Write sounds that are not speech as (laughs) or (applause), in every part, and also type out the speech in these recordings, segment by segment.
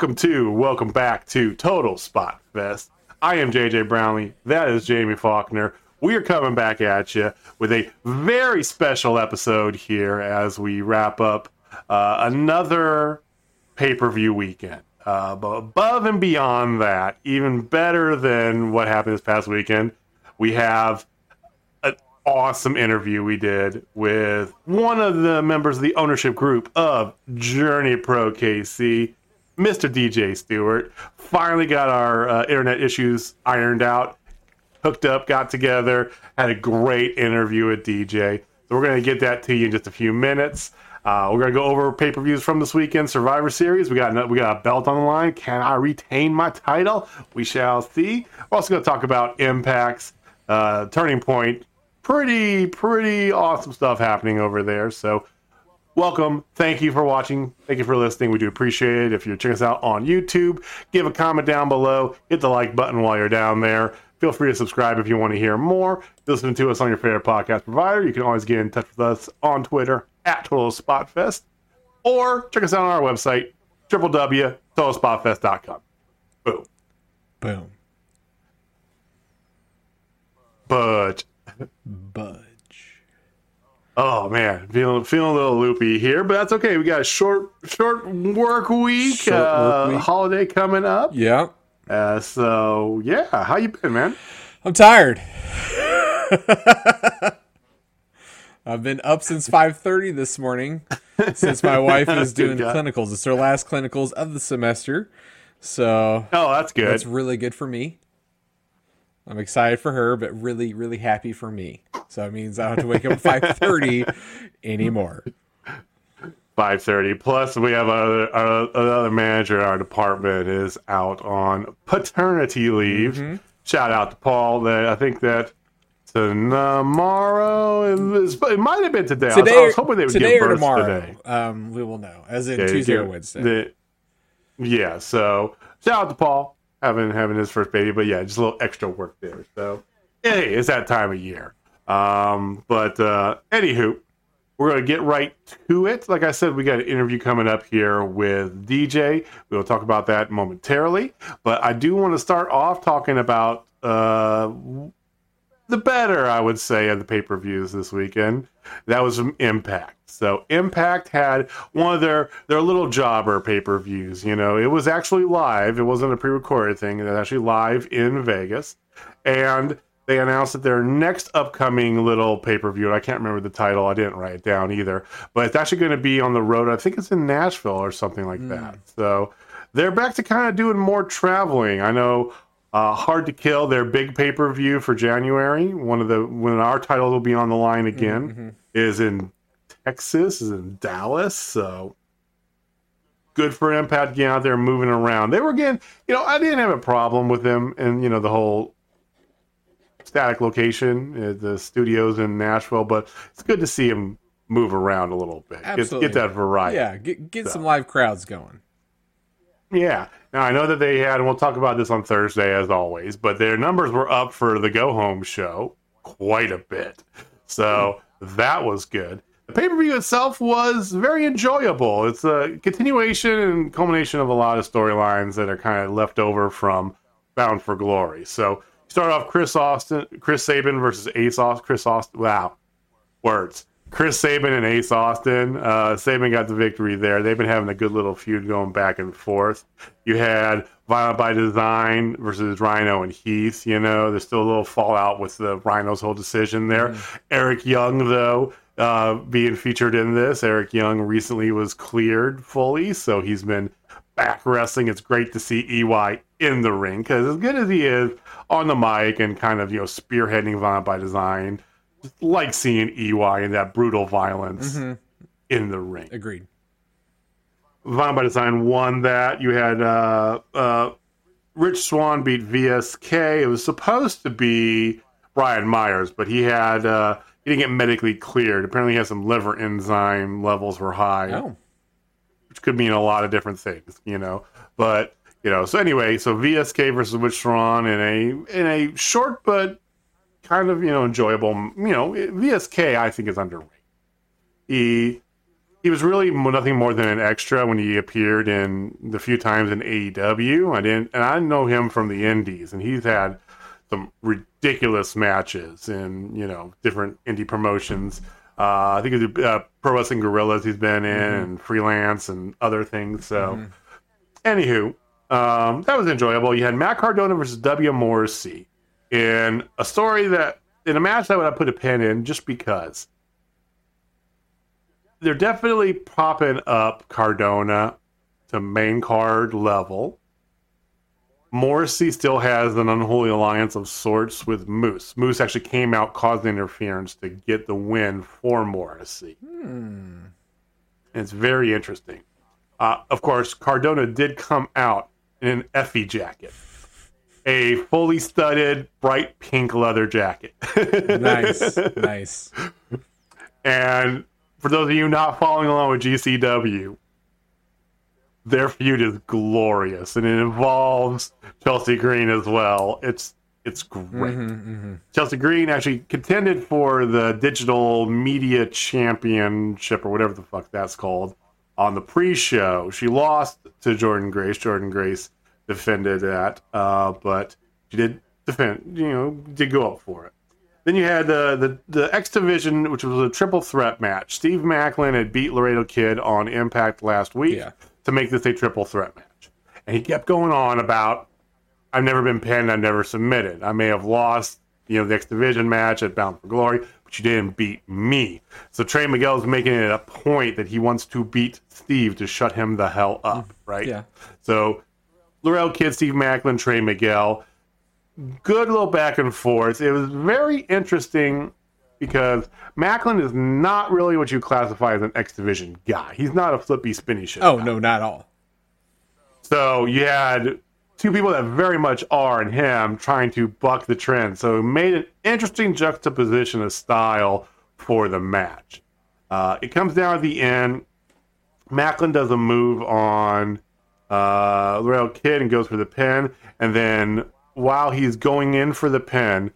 Welcome to, welcome back to Total Spot Fest. I am JJ Brownlee. That is Jamie Faulkner. We are coming back at you with a very special episode here as we wrap up uh, another pay per view weekend. Uh, but above and beyond that, even better than what happened this past weekend, we have an awesome interview we did with one of the members of the ownership group of Journey Pro KC, Mr. DJ Stewart. Finally got our uh, internet issues ironed out, hooked up, got together, had a great interview with DJ. So we're going to get that to you in just a few minutes. Uh, we're gonna go over pay per views from this weekend Survivor Series. We got we got a belt on the line. Can I retain my title? We shall see. We're also gonna talk about impacts, uh, turning point. Pretty pretty awesome stuff happening over there. So welcome. Thank you for watching. Thank you for listening. We do appreciate it. If you're checking us out on YouTube, give a comment down below. Hit the like button while you're down there. Feel free to subscribe if you want to hear more. Listen to us on your favorite podcast provider. You can always get in touch with us on Twitter at Total Spot Fest, or check us out on our website, www.totalspotfest.com. Boom. Boom. But. Budge. Oh man, feeling feeling a little loopy here, but that's okay. We got a short short work week, Short work uh, week. holiday coming up. Yeah. Uh, so yeah, how you been, man? I'm tired. (laughs) I've been up since 5:30 this morning since my wife (laughs) is doing clinicals. It's her last clinicals of the semester. So, Oh, that's good. that's really good for me. I'm excited for her, but really really happy for me. So it means I don't have to wake up at 5:30 (laughs) anymore. Five thirty. Plus, we have a, a, another manager in our department is out on paternity leave. Mm-hmm. Shout out to Paul. That I think that tomorrow. It, might have been today. I was- Today, I was, hoping they would today give or birth tomorrow, today. um, we will know. As in Yeah, Tuesday or Wednesday. the- yeah. So shout out to Paul having having his first baby, but yeah, just a little extra work there. So hey, it's that time of year. Um, but uh, anywho, we're gonna get right to it. Like I said, we got an interview coming up here with DJ. We'll talk about that momentarily. But I do want to start off talking about uh, the better, I would say, of the pay per views this weekend. That was from Impact. So Impact had one of their their little jobber pay per views. You know, it was actually live. It wasn't a pre recorded thing. It was actually live in Vegas, and they announced that their next upcoming little pay per view. I can't remember the title. I didn't write it down either, but it's actually going to be on the road. I think it's in Nashville or something like that. Hmm. So they're back to kind of doing more traveling. I know uh, Hard to Kill, their big pay per view for January. One of the when our title will be on the line again is in Texas, is in Dallas. So good for Impact getting out there moving around. They were getting, you know, I didn't have a problem with them and you know the whole static location, uh, the studios in Nashville, but it's good to see them move around a little bit. Get, Absolutely. get that variety. yeah, get get some live crowds going. Yeah. Now I know that they had, and we'll talk about this on Thursday as always, but their numbers were up for the Go Home show quite a bit. So that was good. The pay per view itself was very enjoyable. It's a continuation and culmination of a lot of storylines that are kind of left over from Bound for Glory. So you start off Chris Austin, Chris Sabin versus Ace Austin. Chris Austin. Wow, words. Chris Sabin and Ace Austin. Uh, Sabin got the victory there. They've been having a good little feud going back and forth. You had Violent by Design versus Rhino and Heath. You know, there's still a little fallout with the Rhino's whole decision there. Eric Young, though, uh, being featured in this. Eric Young recently was cleared fully, so he's been back wrestling. It's great to see EY in the ring because as good as he is on the mic and kind of you know spearheading Violent by Design, like seeing EY in that brutal violence in the ring. Agreed. Violent by Design won that. You had uh, uh, Rich Swann beat VSK. It was supposed to be Brian Myers, but he had uh, he didn't get medically cleared. Apparently, he had some liver enzyme levels were high Oh, which could mean a lot of different things, you know. But you know, so anyway, so VSK versus Rich Swann in a in a short but kind of you know enjoyable. You know, VSK I think is underrated. He he was really nothing more than an extra when he appeared in the few times in AEW. I didn't, and I know him from the Indies, and he's had some ridiculous matches in you know different indie promotions. Uh, I think it's uh, Pro Wrestling Guerrillas he's been in, mm-hmm. and freelance and other things. So, mm-hmm. anywho, um, that was enjoyable. You had Matt Cardona versus W Morrissey in a story that in a match that I would have put a pin in just because they're definitely popping up Cardona to main card level. Morrissey still has an unholy alliance of sorts with Moose. Moose actually came out causing interference to get the win for Morrissey. Hmm. It's very interesting. Uh, of course, Cardona did come out in an Effy jacket, a fully studded bright pink leather jacket. nice, (laughs) nice. And for those of you not following along with GCW, their feud is glorious, and it involves Chelsea Green as well. It's it's great. Mm-hmm, mm-hmm. Chelsea Green actually contended for the Digital Media Championship or whatever the fuck that's called on the pre-show. She lost to Jordynne Grace. Jordynne Grace defended that, uh, but she did defend. You know, did go up for it. Then you had the the, the X Division, which was a triple threat match. Steve Maclin had beat Laredo Kid on Impact last week yeah. to make this a triple threat match, and he kept going on about, "I've never been pinned. I've never submitted. I may have lost, you know, the X Division match at Bound for Glory, but you didn't beat me." So Trey Miguel is making it a point that he wants to beat Steve to shut him the hell up, right? Yeah. So Laredo Kid, Steve Maclin, Trey Miguel good little back and forth. It was very interesting because Maclin is not really what you classify as an X Division guy. He's not a flippy, spinny shit. Oh guy. no, not at all. So you had two people that very much are in him trying to buck the trend. So it made an interesting juxtaposition of style for the match. Uh, it comes down at the end. Maclin does a move on uh, Laredo Kid and goes for the pin, and then while he's going in for the pin,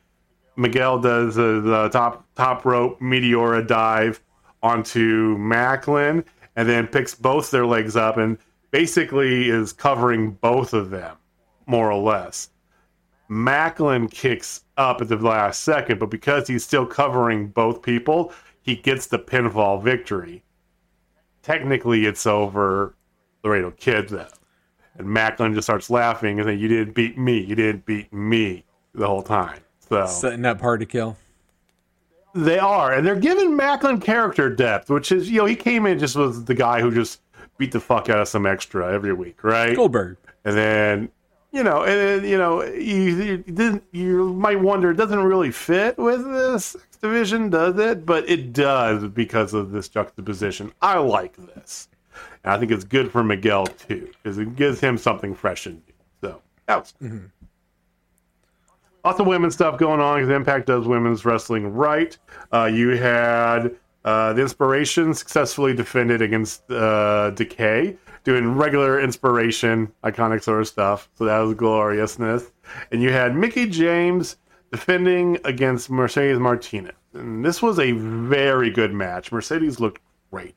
Miguel does the top top rope Meteora dive onto Maclin, and then picks both their legs up and basically is covering both of them, more or less. Maclin kicks up at the last second, but because he's still covering both people, he gets the pinfall victory. Technically, it's over Laredo Kid, though. And Maclin just starts laughing and saying, "You didn't beat me. You didn't beat me." The whole time. So setting up hard to kill. They are, and they're giving Maclin character depth, which is you know he came in just was the guy who just beat the fuck out of some extra every week, right? Goldberg, and then you know, and then, you know, you, you, you might wonder, it doesn't really fit with this division, does it? But it does because of this juxtaposition. I like this. And I think it's good for Miguel too, because it gives him something fresh and new. So that was mm-hmm. lots of women's stuff going on because Impact does women's wrestling right. Uh, you had uh, the Inspiration successfully defended against uh, Decay, doing regular Inspiration, iconic sort of stuff. So that was gloriousness. And you had Mickie James defending against Mercedes Martinez. And this was a very good match. Mercedes looked great.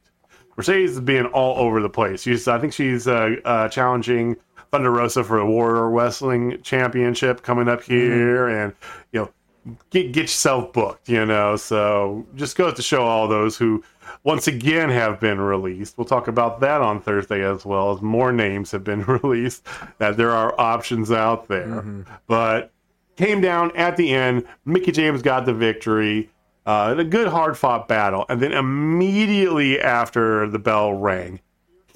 Mercedes is being all over the place. She's, I think she's uh, uh, challenging Thunder Rosa for a Warrior Wrestling Championship coming up mm-hmm. here, mm-hmm. and you know, get get yourself booked. You know, so just goes to show all those who once again have been released. We'll talk about that on Thursday as well as more names have been (laughs) released. That there are options out there, mm-hmm. but came down at the end. Mickie James got the victory. Uh, a good hard fought battle. And then immediately after the bell rang,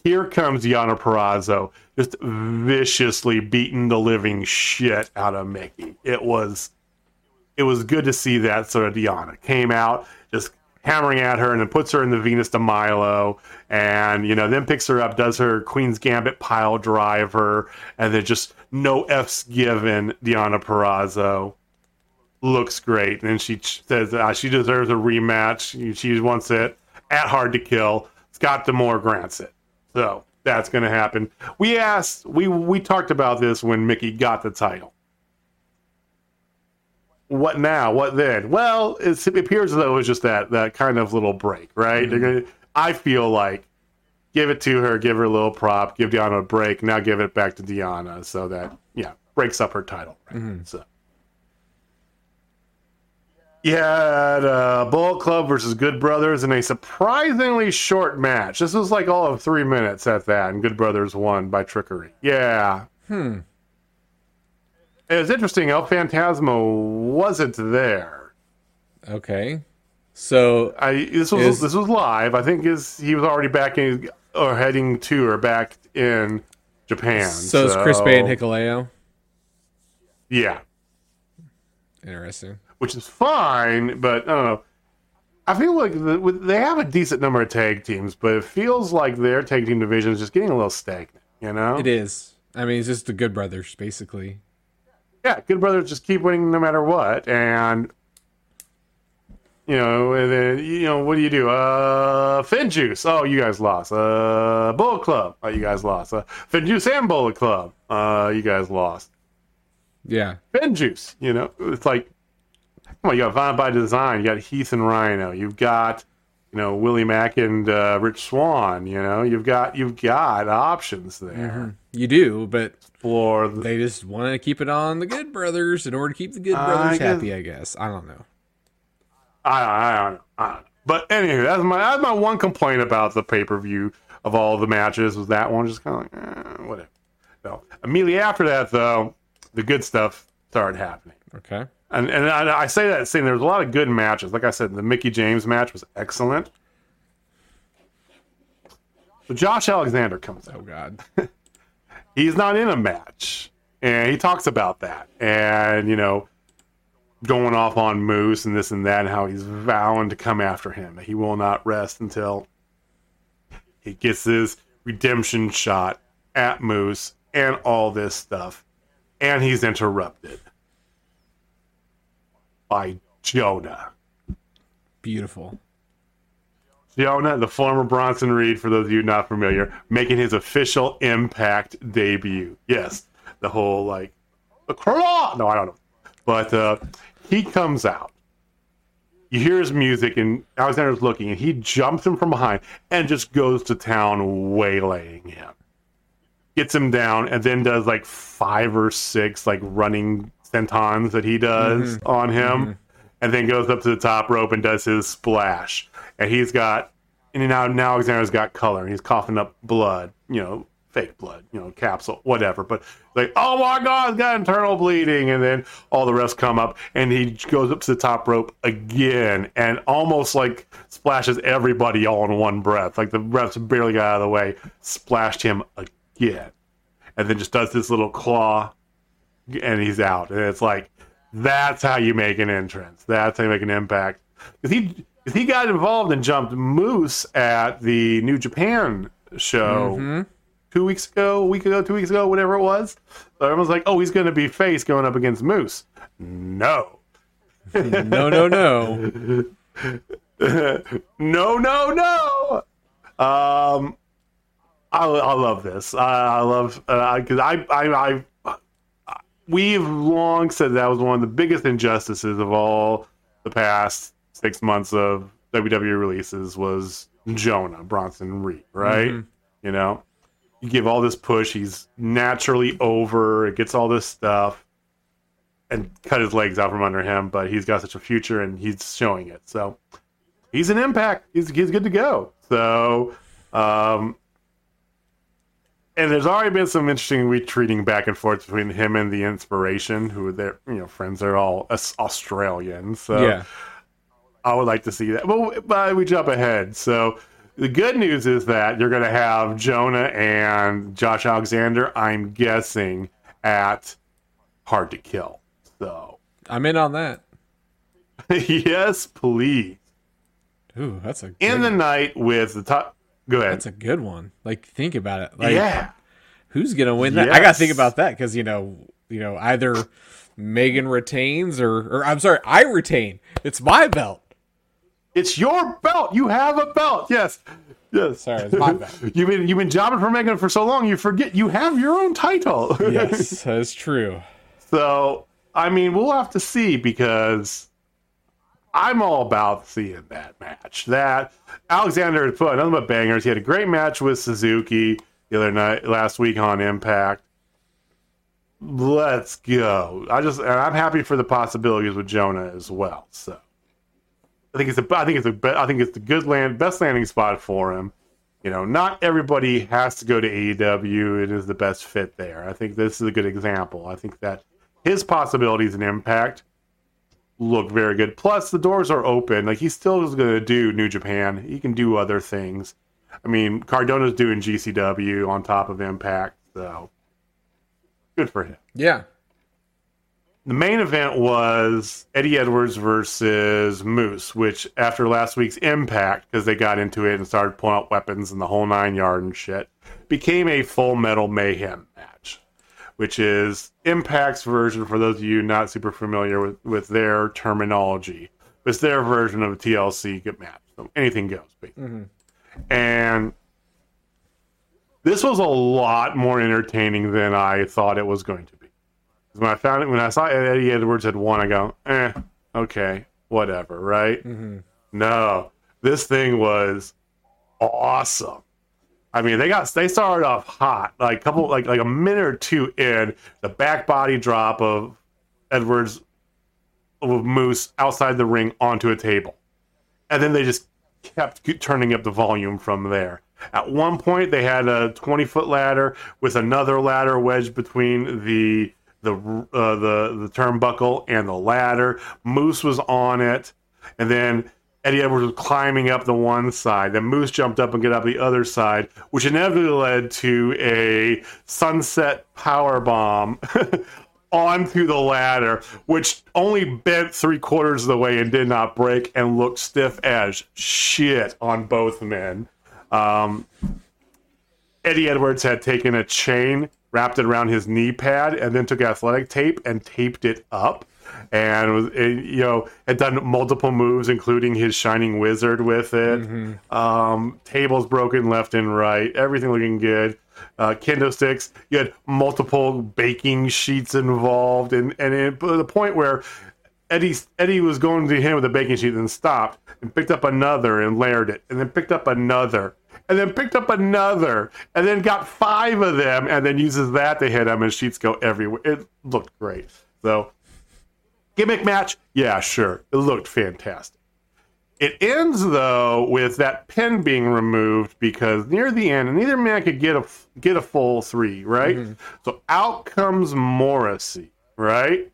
here comes Deonna Purrazzo, just viciously beating the living shit out of Mickie. It was it was good to see that sort of Deonna came out just hammering at her and then puts her in the Venus de Milo and you know then picks her up does her Queen's Gambit pile driver and then just no F's given Deonna Purrazzo looks great, and she says uh, she deserves a rematch. She wants it at Hard to Kill. Scott D'Amore grants it, so that's going to happen. We asked, we we talked about this when Mickie got the title. What now? What then? Well, it appears as though it was just that that kind of little break, right? Mm-hmm. I feel like give it to her, give her a little prop, give Deonna a break. Now give it back to Deonna so that yeah breaks up her title. reign. So. You had uh, Bullet Club versus Good Brothers in a surprisingly short match. This was like all of three minutes at that, and Good Brothers won by trickery. Yeah. Hmm. It was interesting. El Phantasmo wasn't there. Okay. So I this was Is- this was live. I think is he was already back in or heading to or back in Japan. so is Chris Bey and Hikuleo. Yeah, Interesting. Which is fine, but I don't know. I feel like the, they have a decent number of tag teams, but it feels like their tag team division is just getting a little stagnant. You know? It is. I mean, it's just the Good Brothers, basically. yeah, Good Brothers just keep winning no matter what, and you know, and then you know, what do you do? Uh, Fin Juice. Oh, you guys lost. Uh, Bullet Club. Oh, you guys lost. Uh, Fin Juice and Bullet Club. Uh, you guys lost. Yeah. Fin Juice. You know, it's like, come on, you got Violent by Design. You got Heath and Rhino. You've got, you know, Willie Mack and uh, Rich Swann. You know, you've got you've got options there. You do, but For the, they just wanted to keep it on the Good Brothers in order to keep the Good I Brothers guess- happy, I guess. I don't know. I, I, don't know. I don't know. But anyway, that's my that's my one complaint about the pay per view of all the matches was that one just kind of like eh, whatever. No, immediately after that though, the good stuff started happening, Okay. And and I, I say that saying there was a lot of good matches. Like I said, the Mickie James match was excellent. So Josh Alexander comes out Oh, God. (laughs) he's not in a match and he talks about that and you know going off on moose and this and that and how he's vowing to come after him he will not rest until he gets his redemption shot at moose and all this stuff and he's interrupted by jonah Beautiful. Jonah, the former Bronson Reed, for those of you not familiar, making his official Impact debut. Yes, the whole like claw. No, I don't know, but uh, he comes out. You hear his music, and Alexander's looking, and he jumps him from behind and just goes to town, waylaying him. Gets him down, and then does like five or six like running sentons that he does mm-hmm. on him, mm-hmm. and then goes up to the top rope and does his splash. And he's got, and now now Alexander's got color, and he's coughing up blood, you know, fake blood, you know, capsule, whatever. But like, oh my God, he's got internal bleeding, and then all the refs come up, and he goes up to the top rope again, and almost like splashes everybody all in one breath. Like the refs barely got out of the way, splashed him again, and then just does this little claw and he's out. And it's like, that's how you make an entrance. That's how you make an impact. Because he, 'cause he got involved and jumped Moose at the New Japan show two weeks ago, a week ago, two weeks ago, whatever it was. So everyone's like, oh, he's going to be face going up against Moose. No. (laughs) No, no, no. (laughs) no, no, no. Um, I, I love this. I, I love because I, I, I, we've long said that was one of the biggest injustices of all the past six months of WWE releases was Jonah Bronson Reed, right? You know, you give all this push, he's naturally over, it gets all this stuff, and cut his legs out from under him, but he's got such a future and he's showing it. So he's an impact. He's he's good to go. So, um, and there's already been some interesting retreating back and forth between him and the Inspiration, who are their you know friends. They're all Aus- Australian, so Yeah. I would like to see that. But, but we jump ahead. So the good news is that you're going to have Jonah and Josh Alexander. I'm guessing at Hard to Kill. So I'm in on that. (laughs) yes, please. Ooh, that's a In the night with the top. Go ahead. that's a good one. Like think about it. Like yeah. who's gonna win that? I gotta think about that because you know, you know, either Megan retains or, or I'm sorry, I retain. It's my belt. It's your belt. You have a belt. Yes. Yes. Sorry, it's my belt. (laughs) You've been you've been jobbing for Megan for so long you forget you have your own title. (laughs) Yes, that's true. So, I mean, we'll have to see because I'm all about seeing that match. That Alexander had put nothing but bangers. He had a great match with Suzuki the other night, last week on Impact. Let's go. I just, and I'm happy for the possibilities with Jonah as well. So, I think it's a, I think it's a, I think it's the good land, best landing spot for him. You know, not everybody has to go to AEW. It is the best fit there. I think this is a good example. I think that his possibilities and impact look very good. Plus, the doors are open. Like he still is going to do New Japan. He can do other things. I mean, Cardona's doing GCW on top of Impact, so good for him. Yeah. The main event was Eddie Edwards versus Moose, which after last week's Impact, because they got into it and started pulling out weapons and the whole nine yard and shit, became a Full Metal Mayhem match which is Impact's version, for those of you not super familiar with, with their terminology. It's their version of a TLC match. So anything goes, Mm-hmm. And this was a lot more entertaining than I thought it was going to be. When I found it, when I saw Eddie Edwards had won, I go, eh, okay, whatever, right? Mm-hmm. No, this thing was awesome. I mean, they got they started off hot, like a couple, like like a minute or two in the back body drop of Edwards of Moose outside the ring onto a table, and then they just kept turning up the volume from there. At one point, they had a twenty foot ladder with another ladder wedged between the the uh, the the turnbuckle and the ladder. Moose was on it, and then Eddie Edwards was climbing up the one side. Then Moose jumped up and got up the other side, which inevitably led to a sunset power bomb (laughs) onto the ladder, which only bent three quarters of the way and did not break and looked stiff as shit on both men. Um, Eddie Edwards had taken a chain, wrapped it around his knee pad, and then took athletic tape and taped it up and was you know had done multiple moves, including his shining wizard with it. Mm-hmm. Um, tables broken left and right, everything looking good. Uh, kendo sticks. You had multiple baking sheets involved, and and it, the point where Eddie Eddie was going to hit him with a baking sheet, and stopped and picked up another and layered it, and then picked up another. And then picked up another, and then got five of them, and then uses that to hit him, and sheets go everywhere. It looked great. So Gimmick match? Yeah, sure. It looked fantastic. It ends though with that pin being removed because near the end, neither man could get a get a full three, right? Mm-hmm. So out comes Morrissey, right?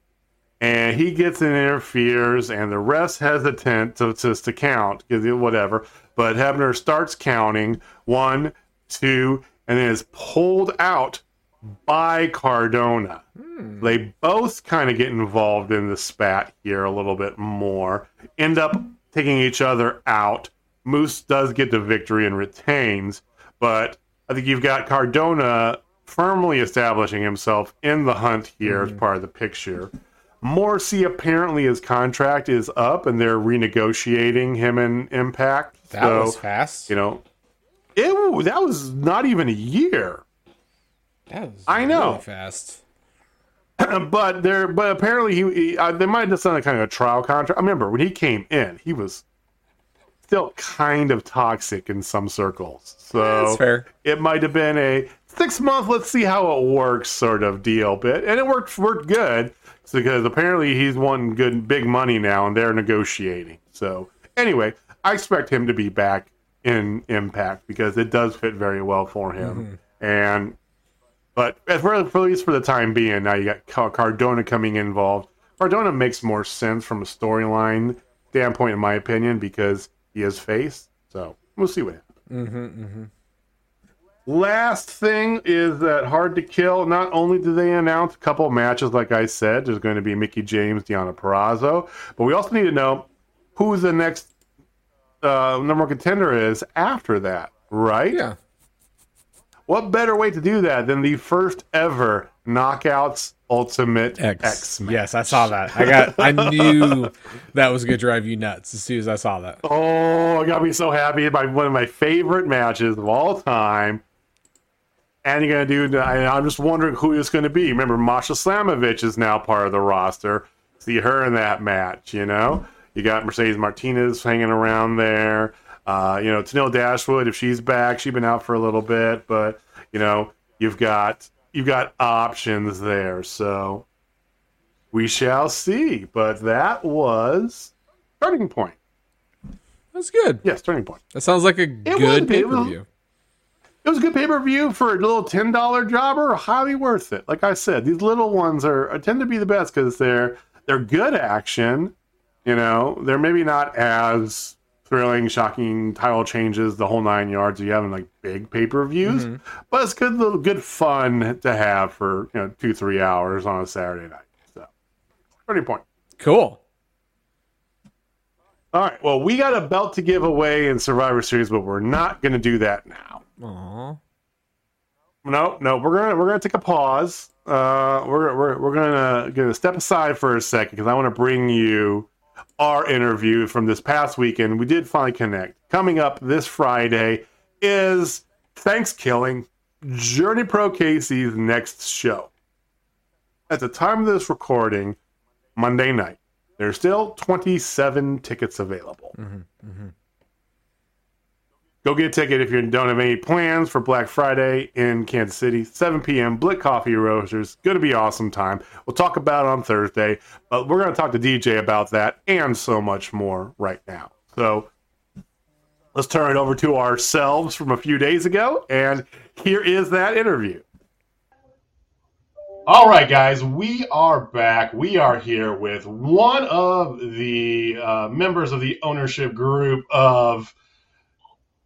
And he gets in interferes, and the rest hesitant to just to count because whatever. But Hebner starts counting one, two, and then is pulled out by Cardona. Hmm. They both kind of get involved in the spat here a little bit more, end up taking each other out. Moose does get the victory and retains, but I think you've got Cardona firmly establishing himself in the hunt here mm-hmm. as part of the picture. Morrissey apparently his contract is up and they're renegotiating him in Impact. That so, was fast. You know, it that was not even a year. That was I know really fast. (clears throat) but there, but apparently he, he uh, they might have just done a kind of a trial contract. I remember when he came in, he was still kind of toxic in some circles. So That's fair. It might have been a six month, let's see how it works sort of deal bit, and it worked worked good because apparently he's won good big money now, and they're negotiating. So anyway, I expect him to be back in Impact because it does fit very well for him, mm-hmm. and but for, at least for the time being, now you got Cardona coming involved. Cardona makes more sense from a storyline standpoint, in my opinion, because he is face. So we'll see what happens. Mm-hmm, mm-hmm. Last thing is that Hard to Kill. Not only do they announce a couple matches, like I said, there's going to be Mickie James, Deonna Purrazzo, but we also need to know who the next uh, number one contender is after that, right? Yeah. What better way to do that than the first ever Knockouts Ultimate X? X match? Yes, I saw that. I got. I knew that was going to drive you nuts as soon as I saw that. Oh, it got me so happy! My one of my favorite matches of all time. And you're gonna do. I'm just wondering who it's going to be. Remember, Masha Slamovich is now part of the roster. See her in that match. You know, You got Mercedes Martinez hanging around there. Uh, you know, Tennille Dashwood, if she's back, she's been out for a little bit, but you know, you've got you've got options there. So we shall see. But that was turning point. That's good. Yes, turning point. That sounds like a was- good pay per view. It was a good pay per view for a little ten dollar jobber. Highly worth it. Like I said, these little ones are, are tend to be the best because they're they're good action. You know, they're maybe not as thrilling, shocking title changes, the whole nine yards you have in like big pay per views, but it's good little good fun to have for you know two three hours on a Saturday night. So, pretty point. Cool. All right. Well, we got a belt to give away in Survivor Series, but we're not going to do that now. Aw. No, no, we're gonna we're gonna take a pause. Uh, we're we're we're gonna gonna step aside for a second because I want to bring you our interview from this past weekend. We did finally connect. Coming up this Friday is Thanksgiving, Journey Pro KC's next show. At the time of this recording, Monday night, there's still 27 tickets available. Mm-hmm, mm-hmm. Go get a ticket if you don't have any plans for Black Friday in Kansas City, 7 p.m. Blick Coffee Roasters. Going to be awesome time. We'll talk about it on Thursday, but we're going to talk to DJ about that and so much more right now. So let's turn it over to ourselves from a few days ago, and here is that interview. All right, guys, we are back. We are here with one of the uh, members of the ownership group of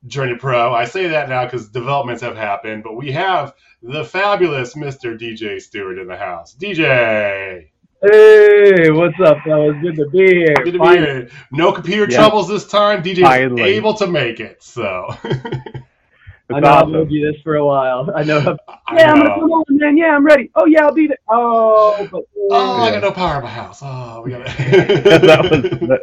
Journey Pro. I say that now because developments have happened, but we have the fabulous Mr. DJ Stewart in the house. DJ, Hey, what's up, fellas? Good to be here. good to be here. No computer Yeah. troubles this time. DJ Finally. able to make it. So, I know I've told you this for a while. I know. I yeah, I'm gonna come on, man. Yeah, I'm ready. Oh yeah, I'll be there. Oh, but Oh, I got no power in my house. Oh, we got (laughs) that was (laughs) that,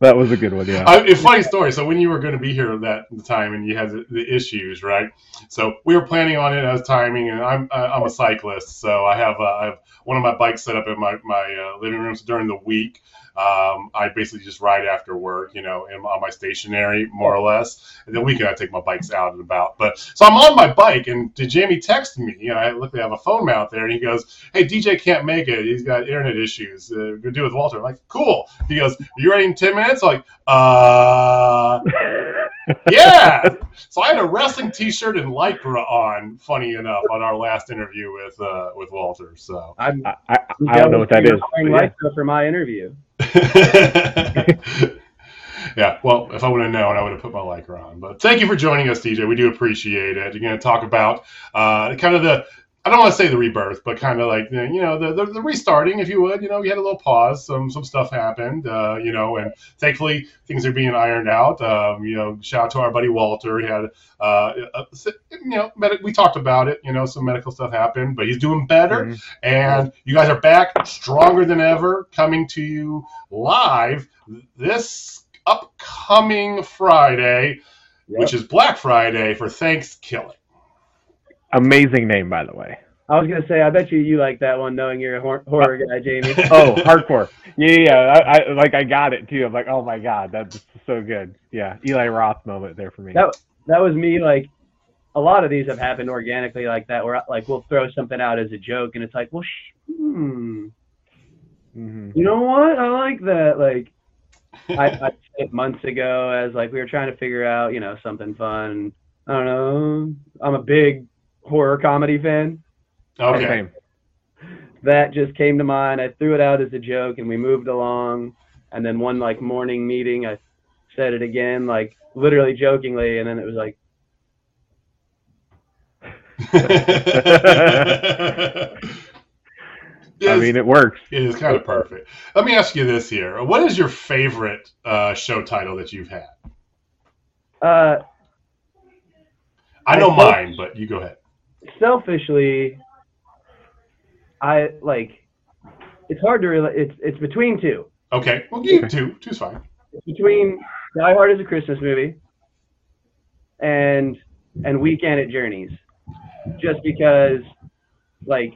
that was a good one. Yeah. I, a funny story. So when you were going to be here that time and you had the, the issues, right? So we were planning on it as timing, and I'm I'm a cyclist, so I have uh, I have one of my bikes set up in my my uh, living room. So during the week, um, I basically just ride after work, you know, in, on my stationary more or less. And then weekend I take my bikes out and about. But so I'm on my bike, and Jamie texted me, and I luckily have a phone mount there, and he goes, "Hey, DJ can't make it. He's got internet issues. Uh, go do it with Walter." I'm like, "Cool." He goes, "You ready in ten minutes?" I'm like, uh. yeah. So I had a wrestling T-shirt and lycra on. Funny enough, on our last interview with uh, with Walter. So I'm. I, I, I don't know what that is. Wearing yeah. Lycra for my interview. (laughs) yeah. Well, if I would have known, I would have put my lycra on. But thank you for joining us, DJ. We do appreciate it. You're going to talk about uh, kind of the. I don't want to say the rebirth, but kind of like the, you know the, the the restarting, if you would. You know, we had a little pause. Some some stuff happened. Uh, you know, and thankfully things are being ironed out. Um, you know, shout out to our buddy Walter. He had uh, a, you know, med- we talked about it. You know, some medical stuff happened, but he's doing better. Mhm. And you guys are back stronger than ever, coming to you live this upcoming Friday, which is Black Friday for Thanksgiving. Amazing name, by the way. I was gonna say, I bet you you like that one, knowing you're a hor- horror guy, Jamie. (laughs) Oh, (laughs) hardcore. Yeah, yeah. I, I like. I got it too. I'm like, oh my god, that's so good. Yeah, Eli Roth moment there for me. That that was me. Like, a lot of these have happened organically like that, where like we'll throw something out as a joke, and it's like, well, sh- hmm, hmm you know what? I like that. Like, I, I it months ago as like we were trying to figure out, you know, something fun. I don't know. I'm a big horror comedy fan. Okay. Same. That just came to mind. I threw it out as a joke, and we moved along. And then one like morning meeting, I said it again, like literally jokingly, and then it was like, (laughs) I mean, it works. it is kind of perfect. Let me ask you this here: What is your favorite uh, show title that you've had? uh, I know I mine, but you go ahead. Selfishly, I like. It's hard to really. It's it's between two. Okay, well, you two, two's fine. It's between Die Hard is a Christmas movie, and and Weekend at Journeys, just because, like,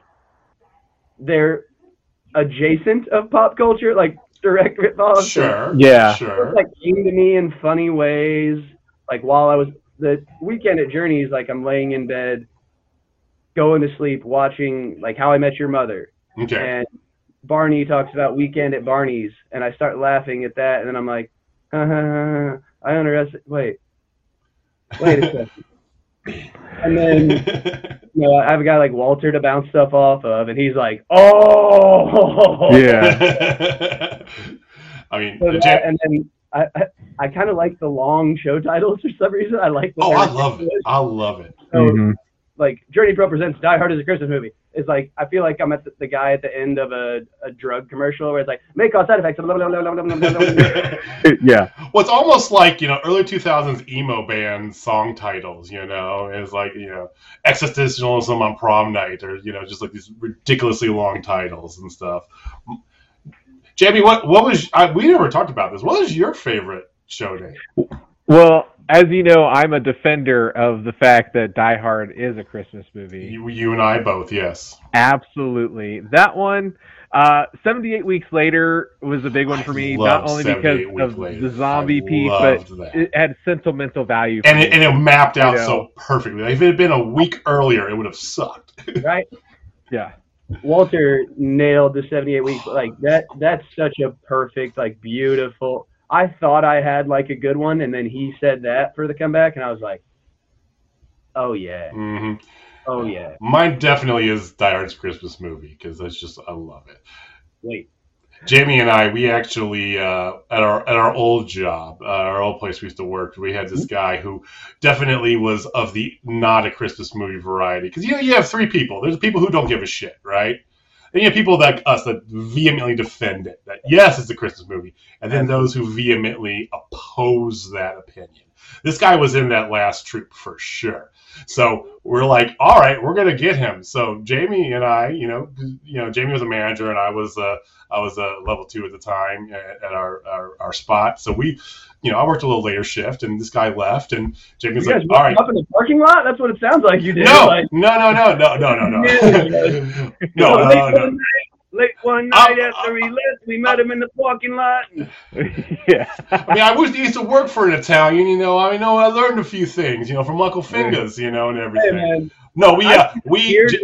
they're adjacent of pop culture. Like direct ripoff. Sure. Yeah. It Sure. like came to me in funny ways. Like while I was the weekend at Journeys, like I'm laying in bed, going to sleep, watching like How I Met Your Mother, Okay. and Barney talks about weekend at Barney's, and I start laughing at that, and then I'm like, I underestimate. Wait, wait a (laughs) second. And then you know I have a guy like Walter to bounce stuff off of, and he's like, oh Yeah. (laughs) I mean, So that- Jam- and then I I, I kind of like the long show titles for some reason. I like. that oh, they're I love it. I love it. So, Mhm. Like Journey Pro presents Die Hard as a Christmas movie. It's like I feel like I'm at the, the guy at the end of a, a drug commercial where it's like may cause side effects. blah, blah, blah, blah, blah, blah, blah, blah. (laughs) Yeah. well, it's almost like you know early 2000s emo band song titles. You know, it's like you know existentialism on prom night, or you know just like these ridiculously long titles and stuff. Jamie, what what was I, we never talked about this? What was your favorite show day? Well, as you know, I'm a defender of the fact that Die Hard is a Christmas movie. You, you and I both, yes. Absolutely. That one, uh, 78 Weeks Later was a big one for I me, not only because of Later. the zombie I piece, but that. it had sentimental value. For and me. it, and it mapped out You know. so perfectly. Like, if it had been a week earlier, it would have sucked. (laughs) right? yeah. Walter nailed the 78 weeks. Like that. That's such a perfect, like beautiful. I thought I had like a good one, and then he said that for the comeback, and I was like, oh yeah, hmm oh yeah. Mine definitely is Die Hard's Christmas movie because that's just I love it. Wait, Jamie and I, we actually uh, at our at our old job, uh, our old place we used to work, we had this guy who definitely was of the not a Christmas movie variety. Because you know you have three people. There's people who don't give a shit, right? And you have people like us that vehemently defend it. That yes, it's a Christmas movie, and then those who vehemently oppose that opinion. This guy was in that last troop for sure. So we're like, all right, we're gonna get him. So Jamie and I, you know, you know, Jamie was a manager, and I was uh, I was a level two at the time at, at our, our our spot. So we, you know, I worked a little later shift, and this guy left, and Jamie's you like, all right, up in the parking lot? That's what it sounds like you did. no, Like, no, no, no, no, no, no, no, (laughs) no, no, no, (laughs) no. one night, late one night after he left, we met him in the parking lot. (laughs) yeah. I mean, I was used to work for an Italian, you know. I know I learned a few things, you know, from Uncle Fingers, you know, and Hey everything. man, No, we, uh, we, here's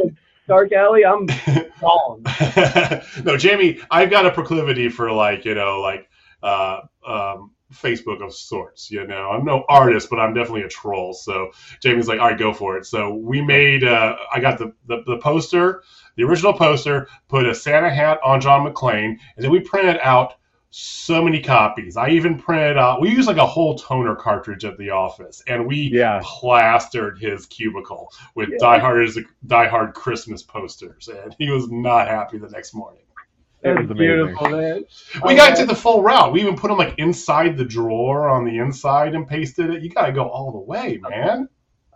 Dark Alley. I'm (laughs) gone. no, Jamie, I've got a proclivity for like, you know, like uh, um, Facebook of sorts. You know, I'm no artist, but I'm definitely a troll. So Jamie's like, all right, go for it. So we made, uh, I got the, the the poster, the original poster, put a Santa hat on John McClane, and then we printed out so many copies. I even printed out. We used like a whole toner cartridge at the office, and we Yeah. plastered his cubicle with Yeah. Die Hard is Die Hard Christmas posters, and he was not happy the next morning. It was amazing. beautiful, man. We got to the full route. We even put them like inside the drawer on the inside and pasted it. You got to go all the way, man.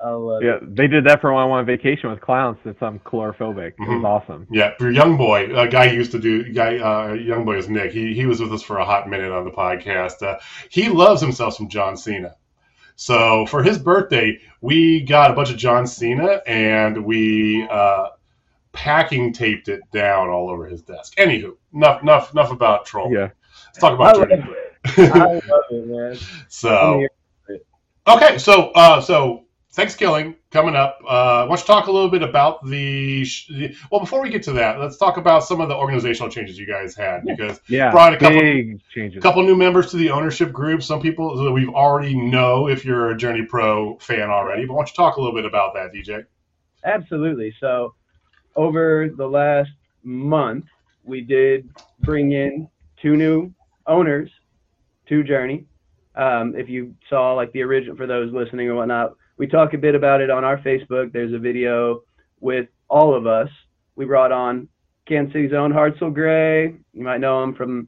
I love Yeah, it. they did that for when I went on vacation with clowns since I'm coulrophobic. It was Mhm. awesome. Yeah, for young boy, a guy who used to do guy. Uh, young boy is Nick. He he was with us for a hot minute on the podcast. Uh, he loves himself some John Cena. So for his birthday, we got a bunch of John Cena and we uh, packing taped it down all over his desk. Anywho, enough enough enough about troll. Yeah. Let's talk about Journey. I (laughs) love it, man. So okay, so uh, so Thanksgiving coming up. Uh, why don't you talk a little bit about the, sh- the? Well, before we get to that, let's talk about some of the organizational changes you guys had because Yeah. Brought a couple- big changes. couple new members to the ownership group. Some people that we've already know if you're a Journey Pro fan already. But why don't you talk a little bit about that, DJ? Absolutely. So, over the last month, we did bring in two new owners to Journey. Um, if you saw like the original, for those listening or whatnot, we talk a bit about it on our Facebook. There's a video with all of us. We brought on Kansas City's own Hartzell Gray. You might know him from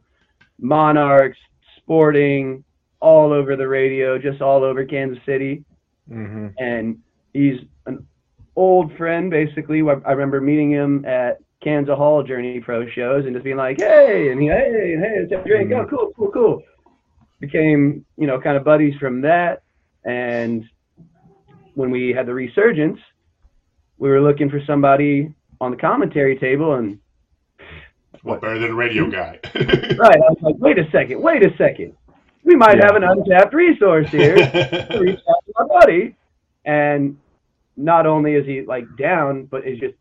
Monarchs, Sporting, all over the radio, just all over Kansas City hmm and he's an old friend basically. I I remember meeting him at Kansas Hall Journey Pro shows and just being like, hey, and he, hey, hey, let's have a drink. Oh, cool, cool, cool. Became, you know, kind of buddies from that. And when we had the resurgence, we were looking for somebody on the commentary table, and what better than a radio hmm. guy. (laughs) Right. I was like, wait a second, wait a second. We might Yeah. have an untapped resource here. to reach out to my buddy. And not only is he like down, but is just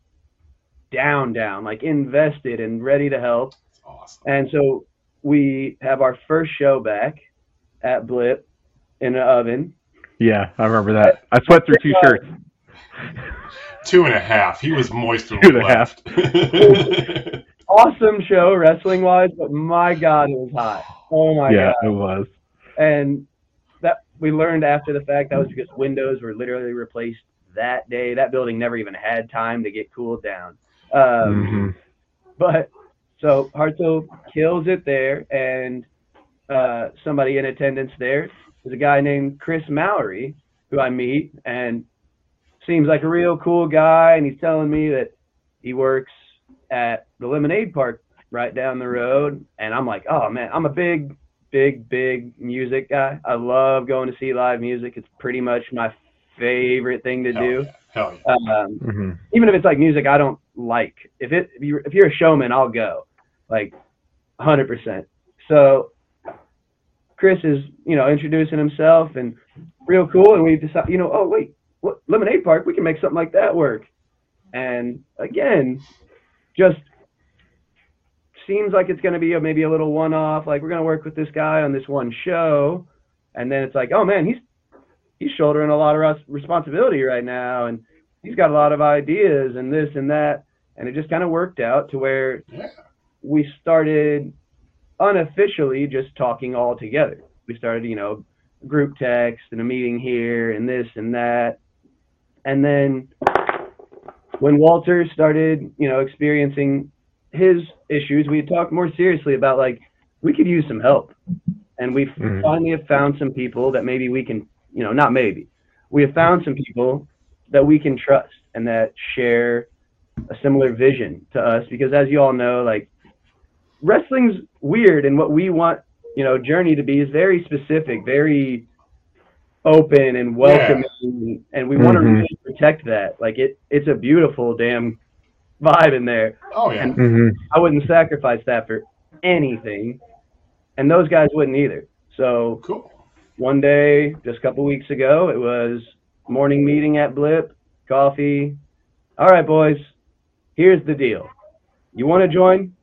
down, down, like invested and ready to help. awesome. And so we have our first show back at Blip in an oven. Yeah, I remember that. I sweat through two shirts. Two and a half. He was moist when Two we and a half. left. (laughs) Awesome show wrestling wise, but my God, it was hot. Oh my yeah, God. it was. And that we learned after the fact that was because windows were literally replaced that day. That building never even had time to get cooled down. Um, Mhm. But so Hartzell kills it there, and uh, somebody in attendance there is a guy named Chris Mallory, who I meet, and seems like a real cool guy. And he's telling me that he works at the Lemonade Park right down the road. And I'm like, oh man, I'm a big, big, big music guy. I love going to see live music. It's pretty much my favorite thing to Hell do. yeah. Hell yeah. Um, Mhm. even if it's like music I don't like. If it if you're, if you're a showman, I'll go, like, hundred percent. So Chris is you know introducing himself and real cool, and we decide you know oh wait what Lemonade Park we can make something like that work, and again just seems like it's going to be a, maybe a little one off like we're going to work with this guy on this one show, and then it's like oh man he's he's shouldering a lot of res- responsibility right now and he's got a lot of ideas and this and that and it just kind of worked out to where Yeah. we started unofficially just talking all together we started you know group text and a meeting here and this and that and then when walter started you know experiencing his issues we talked more seriously about like we could use some help and we Mhm. finally have found some people that maybe we can you know not maybe we have found some people that we can trust and that share a similar vision to us because as you all know like wrestling's weird and what we want you know journey to be is very specific very open and welcoming and we want to Mhm. really protect that like it it's a beautiful damn vibe in there Oh yeah. Mhm. i wouldn't sacrifice that for anything and those guys wouldn't either so Cool. One day, just a couple weeks ago, it was morning meeting at Blip, coffee. All right, boys, here's the deal. You want to join?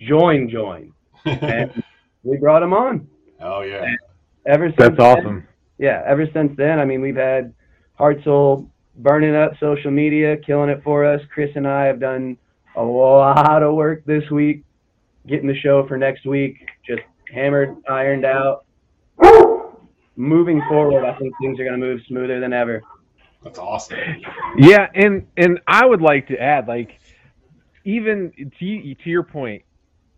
Join, join. (laughs) And we brought him on. Oh yeah. Ever since That's then- awesome. yeah, ever since then, I mean, we've had Hartzell burning up social media, killing it for us. Chris and I have done a lot of work this week, getting the show for next week just hammered, ironed out. Moving forward, I think things are going to move smoother than ever. That's awesome. Yeah, and and I would like to add, like, even to to your point,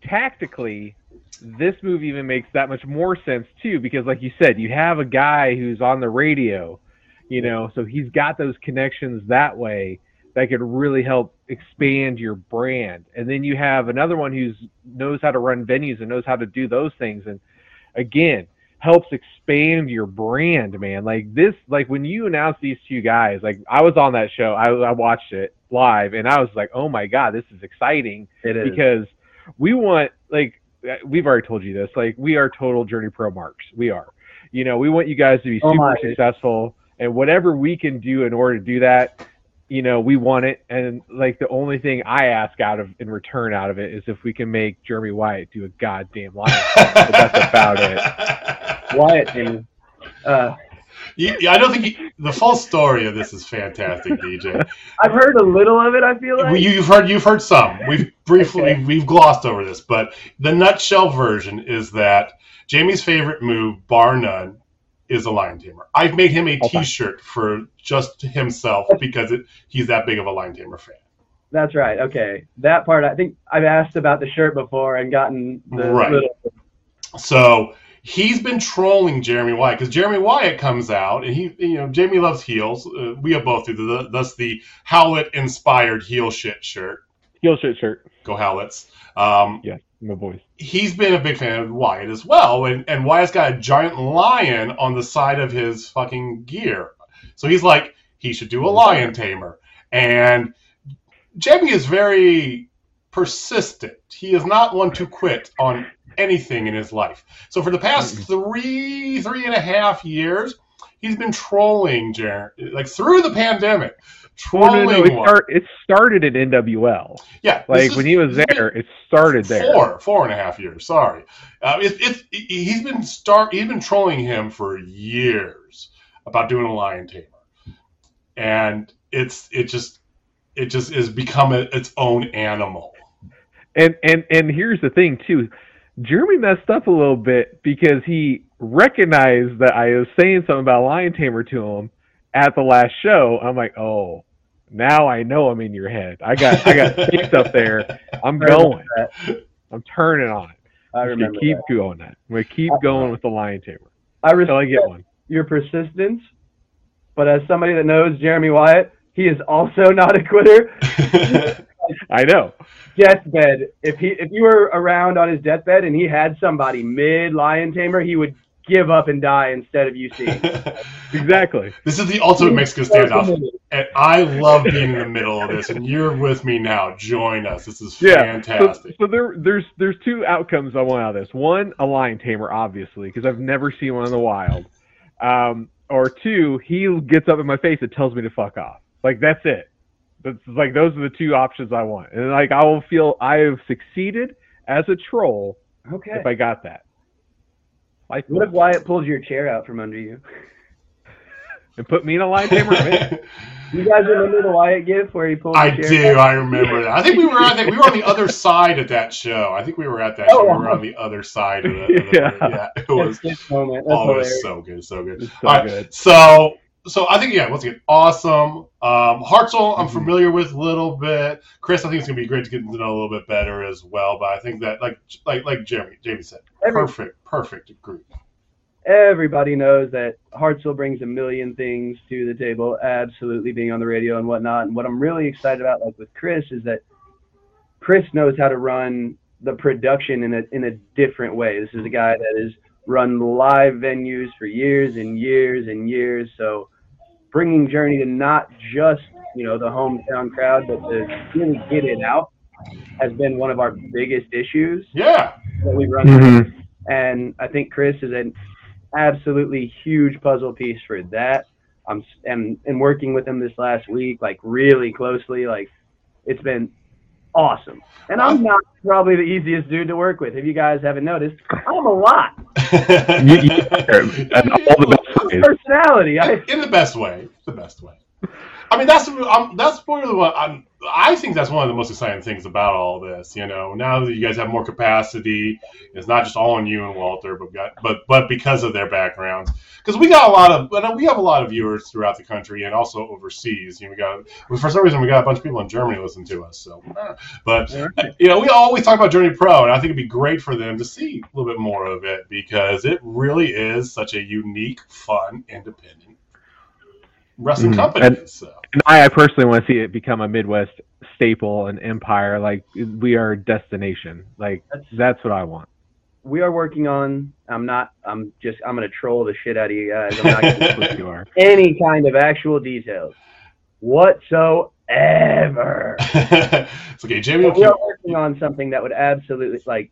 tactically, this move even makes that much more sense too, because like you said, you have a guy who's on the radio, you know, so he's got those connections that way that could really help expand your brand, and then you have another one who's knows how to run venues and knows how to do those things, and again helps expand your brand, man. Like this, like when you announced these two guys, like I was on that show, I, I watched it live, and I was like, oh my god, this is exciting It is. because we want like we've already told you this, like we are total Journey Pro marks. We are, you know, we want you guys to be Oh super successful, and whatever we can do in order to do that. You know, we want it, and like the only thing I ask out of in return out of it is if we can make Jeremy Wyatt do a goddamn. (laughs) But that's about it. (laughs) Wyatt, and, uh, You, yeah, I don't think you, the full story of this is fantastic, DJ. I've heard a little of it. I feel like. You- You've heard you've heard some. We've briefly Okay. we've glossed over this, but the nutshell version is that Jamie's favorite move, bar none, is a lion tamer. I've made him a Okay. T-shirt for just himself because it, he's that big of a lion tamer fan. That's right. Okay, that part. I think I've asked about the shirt before and gotten the Right. little. So he's been trolling Jeremy Wyatt because Jeremy Wyatt comes out and he, you know, Jamie loves heels. Uh, we have both do the, thus the Howlett inspired heel shit shirt. Heel shit shirt. Go Howletts. Um, Yeah, my boys. he's been a big fan of Wyatt as well, and and Wyatt's got a giant lion on the side of his fucking gear. So he's like, he should do a lion tamer, and Jamie is very persistent. He is not one to quit on anything in his life. So for the past three, three and a half years, he's been trolling Jer- like through the pandemic. Trolling no, no, it, start, it started at NWL. yeah, Like is- when he was there, it started there. Four, four and a half years. Sorry, uh, it, it, he's been start. He's been trolling him for years about doing a lion tamer, and it's it just it just is become a, its own animal. And and and here's the thing too, Jeremy messed up a little bit because he recognized that I was saying something about Lion Tamer to him at the last show. I'm like, oh, now I know I'm in your head. I got I got (laughs) stakes up there. I'm going. I'm turning on it. I I'm remember keep that. going that. Gonna keep going with the Lion Tamer I until I get one. your persistence, but as somebody that knows Jeremy Wyatt, he is also not a quitter. (laughs) (laughs) I know. Deathbed. If he if you were around on his deathbed and he had somebody mid lion tamer, he would give up and die instead of you seeing. (laughs) Exactly. this is the ultimate Mexican standoff, and I love being in the middle of this. And you're with me now. Join us. This is Yeah. So, fantastic. so there, there's there's two outcomes I want out of this. One, a lion tamer, obviously, because I've never seen one in the wild. Um, or two, he gets up in my face and tells me to fuck off. Like that's it. That's like those are the two options I want, and like I will feel I have succeeded as a troll Okay. if I got that. Like What if Wyatt pulled your chair out from under you? (laughs) and put me in a lion tamer. You guys remember the Wyatt gift where he pulled I your chair do. out? I remember that. I think we were. I think we were on the other side at that show. I think we were at that Oh, show. We were on the other side of the. Of the Yeah. yeah. It was. That's this moment. That's Oh, it was so good. So good. It's so All right, good. So, so I think yeah, once again, awesome. Um, Hartzell, I'm Mhm. familiar with a little bit. Chris, I think it's gonna be great to get to know a little bit better as well. But I think that like like like Jeremy, Jamie said, Every- perfect, perfect group. everybody knows that Hartzell brings a million things to the table, absolutely being on the radio and whatnot. And what I'm really excited about, like with Chris, is that Chris knows how to run the production in a in a different way. This is a guy that has run live venues for years and years and years. So bringing Journey to not just you know the hometown crowd, but to really get it out has been one of our biggest issues Yeah. that we run Mhm. and I think Chris is an absolutely huge puzzle piece for that. I'm and and working with him this last week, like really closely, like it's been awesome. And I'm not probably the easiest dude to work with. If you guys haven't noticed, I'm a lot. (laughs) You- you- and all the best ways. (laughs) Personality. I in the best way. The best way. I mean, that's um, that's really what I'm. I think that's one of the most exciting things about all this. You know, now that you guys have more capacity, it's not just all on you and Walter, but got, but but because of their backgrounds, because we got a lot of, but we have a lot of viewers throughout the country and also overseas. You know, we got for some reason we got a bunch of people in Germany listen to us. So, (laughs) but you know, we always talk about Journey Pro, and I think it'd be great for them to see a little bit more of it because it really is such a unique, fun, independent wrestling Mhm. company. And- so. And I, I personally want to see it become a Midwest staple and empire. Like we are a destination. Like That's- that's what I want. we are working on. I'm not. I'm just. I'm gonna troll the shit out of you guys. I'm not (laughs) gonna you are. any kind of actual details whatsoever. (laughs) it's okay, Jamie. But we will are working on something that would absolutely like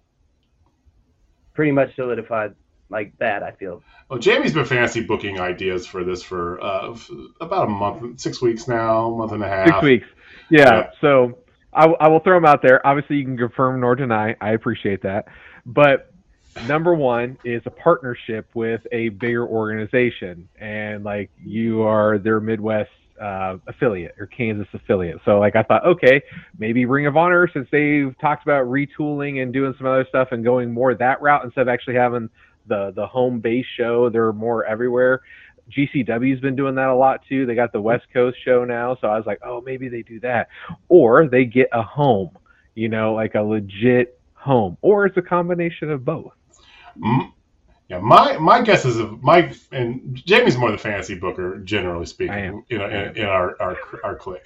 pretty much solidify like that. I feel. Oh, Jamie's been fancy booking ideas for this for uh, f- about a month, six weeks now, month and a half. Six weeks. Yeah. Yeah. So I, I will throw them out there. Obviously, you can confirm nor deny. I appreciate that. But number one is a partnership with a bigger organization, and like you are their Midwest uh, affiliate or Kansas affiliate. So like I thought, okay, maybe Ring of Honor since they've talked about retooling and doing some other stuff and going more that route instead of actually having the the home base show. They're more everywhere. GCW's been doing that a lot too. They got the West Coast show now, so I was like, oh, maybe they do that, or they get a home, you know, like a legit home, or it's a combination of both. Mm, Yeah, my my guess is my and Jamie's more the fantasy booker, generally speaking. You know, in, in our our our clique.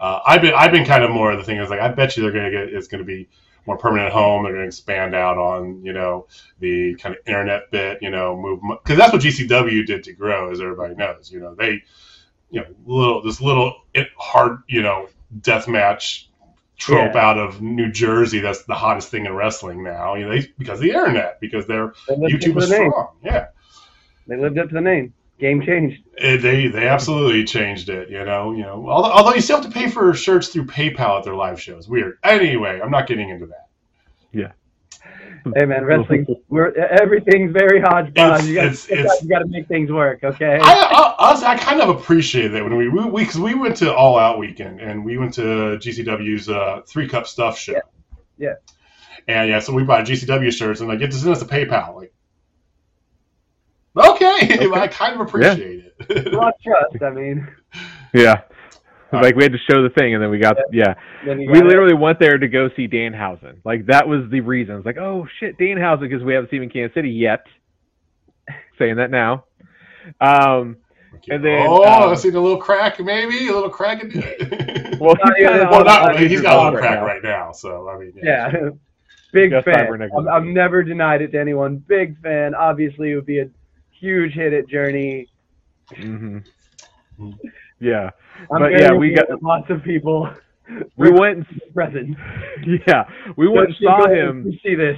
Uh, I've been I've been kind of more of the thing is like I bet you they're gonna get it's gonna be more permanent home. They're gonna expand out on you know the kind of internet bit. You know, move because that's what GCW did to grow, as everybody knows. You know, they you know little this little it, hard you know death match trope Yeah. out of New Jersey. That's the hottest thing in wrestling now. You know, they, because of the internet, because their They lived up YouTube is strong. Yeah. They lived up to the name. Game changed. Eh, they they absolutely changed it. You know, you know. Although, although you still have to pay for shirts through PayPal at their live shows. Weird. Anyway, I'm not getting into that. Yeah. Hey man, wrestling. We're everything's very hodgepodge. It's- you gotta, it's- it's- you gotta make things work. Okay. I, I honestly, I kind of appreciate it when we we because we, went to All Out weekend and we went to GCW's uh, three cup stuff show. Yeah. Yeah. And yeah, so we bought GCW shirts and like get to send us a PayPal. Like, okay, (laughs) I kind of appreciate a it. lot trust. I mean, Yeah. All Like we had to show the thing, and then we got yeah. then you We gotta- literally went there to go see Danhausen. Like that was the reason. It's like, oh shit, Danhausen because we haven't seen him in Kansas City yet. Saying that now. Um, And then, oh, um, I seen a little crack, maybe a little crack in it. (laughs) (laughs) well, Not he's even- kinda well, on- not on really. He's got a little right crack now. right now, so I mean, Yeah. Big Just fan. I've, I've never denied it to anyone. Big fan. Obviously, it would be a huge hit at Journey. Mhm. Yeah, I'm But, yeah, we got- lots of people (laughs) we went. And, present. yeah, we went and saw him. See this.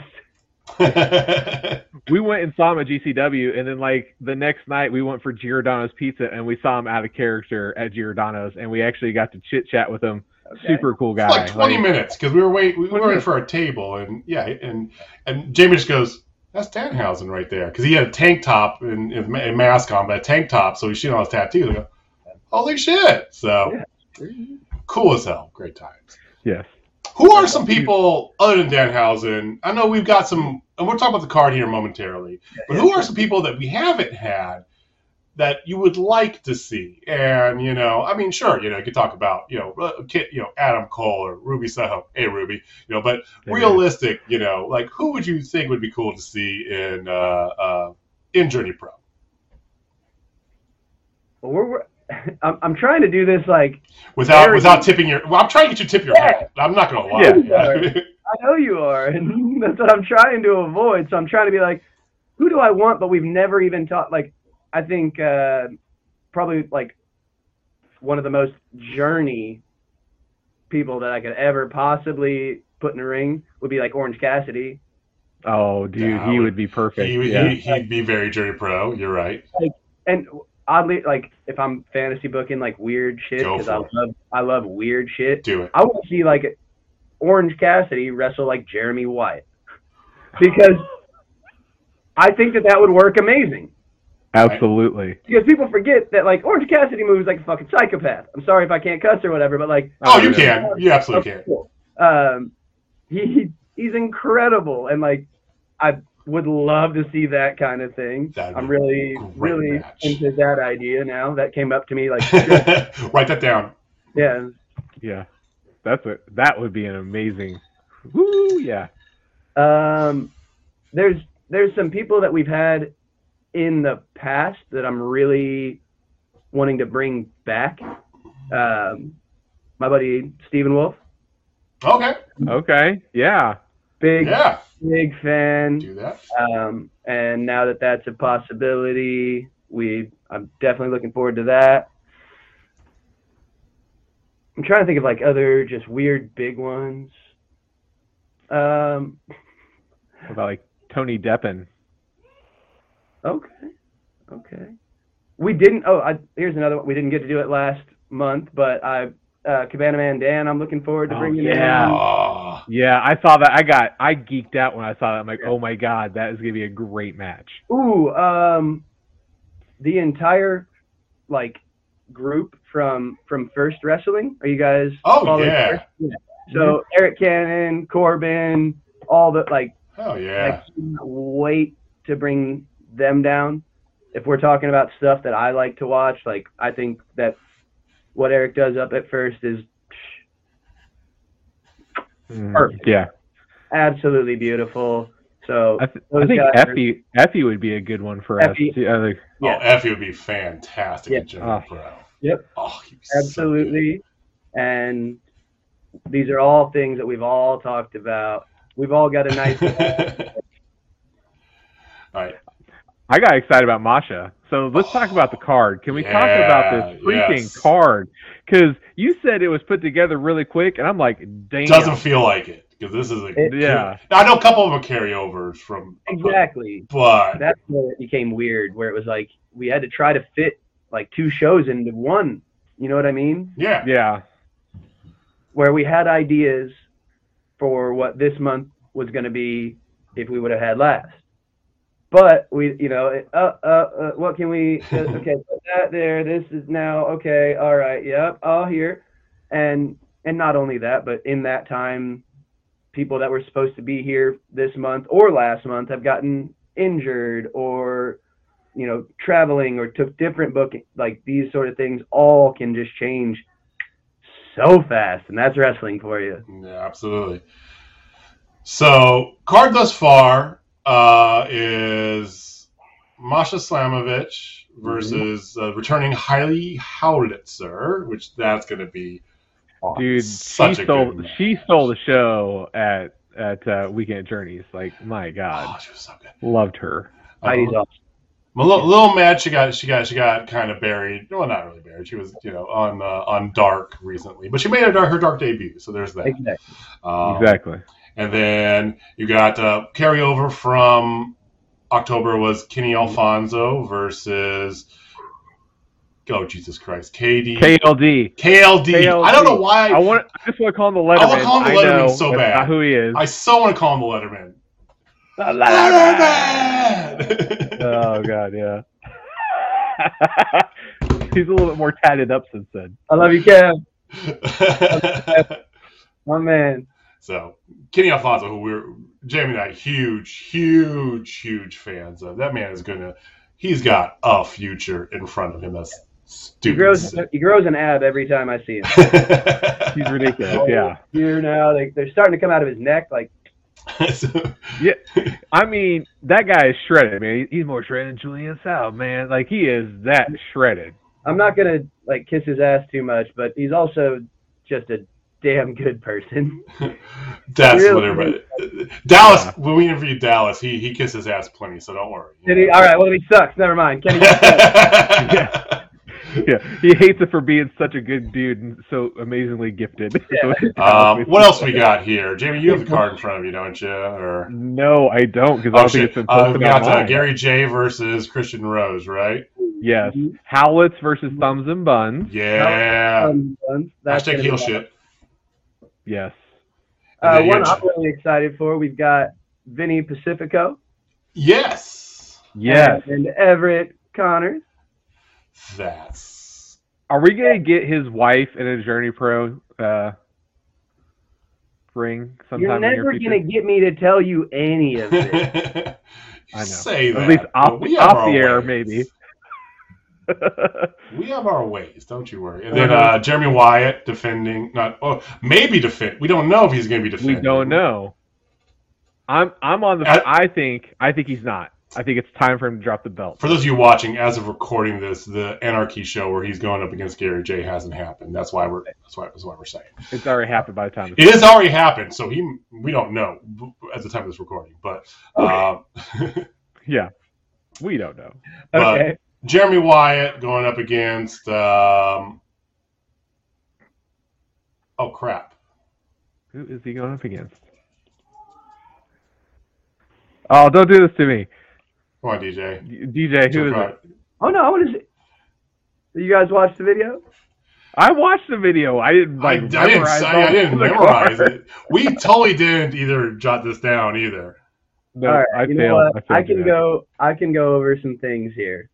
we went and saw him at GCW, and then like the next night we went for Giordano's Pizza, and we saw him out of character at Giordano's, and we actually got to chit chat with him. Okay. Super cool guy. like 20 Like, minutes because we were wait we were waiting for our table and yeah and and Jamie just goes that's Danhausen right there. Because he had a tank top and, and a mask on but a tank top so he's shooting all his tattoos. I go holy shit! So cool as hell. Great times. Yes. who are some people other than Danhausen I know we've got some and we'll talk about the card here momentarily but who are some people that we haven't had that you would like to see and you know i mean sure you know you could talk about you know uh, Kit, you know adam cole or ruby soho hey ruby you know but Yeah. realistic you know like who would you think would be cool to see in uh uh in journey pro Well, we're, we're (laughs) I'm, I'm trying to do this like without Very- without tipping your well i'm trying to get you to tip your Yeah. hat i'm not gonna lie Yeah. I know you are, and (laughs) that's what I'm trying to avoid. So I'm trying to be like, who do I want? But we've never even talked. Like, I think uh, probably like one of the most journey people that I could ever possibly put in a ring would be like Orange Cassidy. Oh, dude, Yeah, he would- would be perfect. he, yeah. he, he'd be very journey pro you're right And oddly, like if I'm fantasy booking like weird shit, because I for it. love I love weird shit. do it I want to see like Orange Cassidy wrestle like Jeremy Wyatt because I think that that would work amazing. Absolutely. Because people forget that like Orange Cassidy moves like a fucking psychopath. I'm sorry if I can't cuss or whatever, but like oh you yeah. can you absolutely can cool. Um, he, he he's incredible, and like I would love to see that kind of thing. That'd I'm really really match. into that idea now. That came up to me like (laughs) write that down yeah. Yeah. That's a that would be an amazing. Woo, yeah. Um, there's there's some people that we've had in the past that I'm really wanting to bring back. Um, my buddy Stephen Wolf, okay Okay. Yeah. big yeah big fan. do that Um, and now that that's a possibility, we I'm definitely looking forward to that. I'm trying to think of like other just weird big ones. Um, What about like Tony Deppen? Okay, okay. We didn't. Oh, I, here's another one. We didn't get to do it last month, but I uh, Cabana Man Dan. I'm looking forward to Oh, bringing yeah. in. Oh, Yeah, I saw that. I got I geeked out when I saw that. I'm like, oh my god, that is gonna be a great match. Ooh, um, the entire like group from from First Wrestling. Are you guys? Oh, following yeah. First? So Eric Cannon, Corbin, all the like. hell I yeah. can't wait to bring them down. If we're talking about stuff that I like to watch, like I think that what Eric does up at First is Mm, Perfect. Yeah, absolutely beautiful. So I, th- I think guys are- Effy Effy would be a good one for Effy. us. Yeah, like, Yeah. Oh, Effy would be fantastic Yeah. at Journey Oh. Pro. Yep. Oh, he'd so absolutely. and these are all things that we've all talked about. We've all got a nice. (laughs) (laughs) All right. I got excited about Masha. So let's talk about the oh, card. Can we talk about this freaking yes. card? Because you said it was put together really quick, and I'm like, damn. Doesn't feel like it because this is a It- Yeah. Now, I know a couple of them carryovers from Exactly. but That's where it became weird, where it was like we had to try to fit like two shows into one. You know what I mean? yeah, yeah. Where we had ideas for what this month was going to be if we would have had last. But we, you know, it- uh, uh, uh, what can we? Uh, (laughs) okay, put that there. This is now okay. All right. Yep. All here, and and not only that, but in that time, people that were supposed to be here this month or last month have gotten injured or you know traveling or took different booking like these sort of things all can just change so fast and that's wrestling for you yeah, absolutely. So card thus far uh, is Masha Slamovich versus uh, returning Heidi Howitzer, which that's going to be Dude, Such she a stole good she stole the show at at uh, Weekend Journeys. Like, my oh, God, she was so good. loved her. Heidi's awesome. a little, little mad. She got she got she got kind of buried. Well, not really buried. She was you know on uh, on Dark recently, but she made her dark, her Dark debut. So there's that. exactly Um, exactly. And then you got uh, carryover from October was Kenny Alfonso versus oh Jesus Christ, KD KLD. KLD. I don't know why I want. I just want to call him the Letterman. I wanna call him the Letterman know so bad. Not who he is. I so want to call him the Letterman. Letterman. oh God, yeah. (laughs) He's a little bit more tatted up since then. i love you kev (laughs) my man so Kenny Alfonso, who we're Jamie and I, huge, huge, huge fans of. That man is gonna. He's got a future in front of him. That's he stupid. grows he grows an ab every time i see him (laughs) He's ridiculous. Yeah. here now they, they're starting to come out of his neck like (laughs) Yeah, I mean, that guy is shredded, man. He's more shredded than Julian South, man. Like he is that shredded. i'm not gonna like kiss his ass too much but he's also just a damn good person (laughs) That's Really? what everybody. Dallas, when we interviewed Dallas, he he kissed his ass plenty, so don't worry. Did he? all right well he sucks never mind Kenny (laughs) yeah. (laughs) Yeah, he hates it for being such a good dude and so amazingly gifted. Yeah. Um, what else we got here, Jamie? You have the card in front of you, don't you? Or No, I don't because I oh don't think shit, it's been uh, we got uh. Gary Jay versus Christian Rose, right? Yes, Howlets versus Thumbs and Buns. Yeah. Um, um, that's Hashtag gonna heel shit. Yes. Uh, one I'm really excited for. We've got Vinny Pacifico Yes. Yes. and Everett Connors. That's. Are we gonna get his wife in a Journey Pro uh, ring sometime You're in the never gonna get me to tell you any of this. I (laughs) I know. Say that. At least off, but we have off the air, ways. maybe. We have our ways, don't you worry. And then uh, Jeremy Wyatt defending, not oh, maybe defend. We don't know if he's going to be defending. we don't know. I'm I'm on the. I- I think I think he's not. I think it's time for him to drop the belt. For those of you watching, as of recording this, the Anarchy show where he's going up against Gary Jay hasn't happened. That's why we're that's why that's why we're saying It's already happened by the time. it has already happened. So he we don't know at the time of this recording, but um, (laughs) Yeah, we don't know. But- Okay. Jeremy Wyatt going up against. Um, oh crap! Who is he going up against? Oh, don't do this to me, Come on, DJ. D- DJ. Who is it? Oh no, I want to see. You guys watch the video? I watched the video. I didn't I, I like didn't. memorize I, all I didn't memorize cards. it. We totally didn't either. Jot this down either. No, All right. I you failed. know what? I, I, can that. go. I can go over some things here.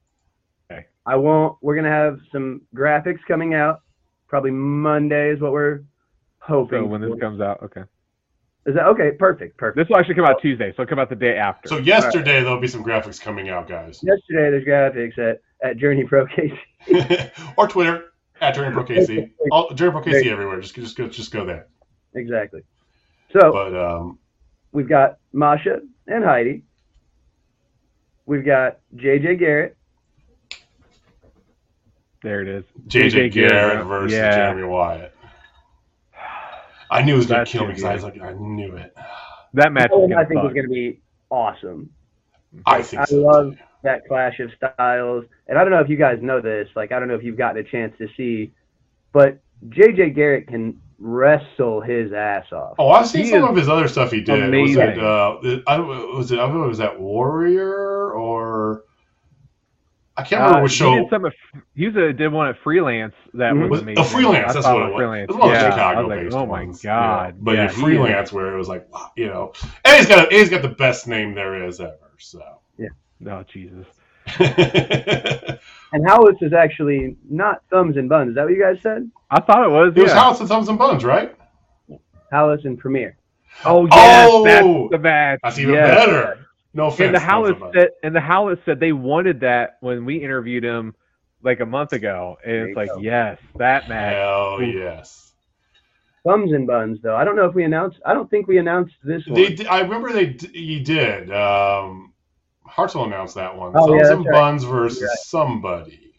Okay. I won't. We're gonna have some graphics coming out. Probably Monday is what we're hoping. So when this for. comes out, okay. is that okay? Perfect. Perfect. This will actually come out Tuesday, so it'll come out the day after. So yesterday there'll be some graphics coming out, guys, Yesterday there's graphics at at Journey Pro KC. (laughs) or Twitter at Journey Pro KC. All, Journey Pro KC everywhere. Just just go just go there. Exactly. So But um, we've got Masha and Heidi. We've got JJ Garrett. There it is. JJ, JJ Garrett Garrett, versus yeah. Jeremy Wyatt. I knew it was gonna That's kill me because I was like, I knew it. That match That is I think fuck. is going to be awesome. I think I so. love- too. that clash of styles. And I don't know if you guys know this. Like, I don't know if you've gotten a chance to see, but JJ Garrett can wrestle his ass off. Oh, I've seen He some of his other stuff he did. Was amazing. it, uh, I, was it, I don't know, was that Warrior or I can't remember Uh, which he show. did some. At, he was a, did one at freelance that Mhm. was Was- amazing. a freelance, I that's what him it was. Freelance. It was one of yeah, I Chicago was like, based oh my ones, god! you know. But yeah, your he freelance where it was like, you know, and he's got a, he's got the best name there is ever. So. yeah, Oh Jesus! it (laughs) And Howless is actually not thumbs and buns. Is that what you guys said? I thought it was. It was. House and Thumbs and Buns, right? Howless and Premiere. Oh yes, Oh! that's the match. That's even yes. better. No offense. And the Howlett said, and the Howlett said they wanted that when we interviewed him like a month ago, and There it's like, go. yes, that match. Hell yes. Thumbs and buns, though. I don't know if we announced. I don't think we announced this one. They, d- I remember they d- you did. Um, Hartzell announced that one. Oh, yeah, Thumbs and right. Buns versus Right. somebody.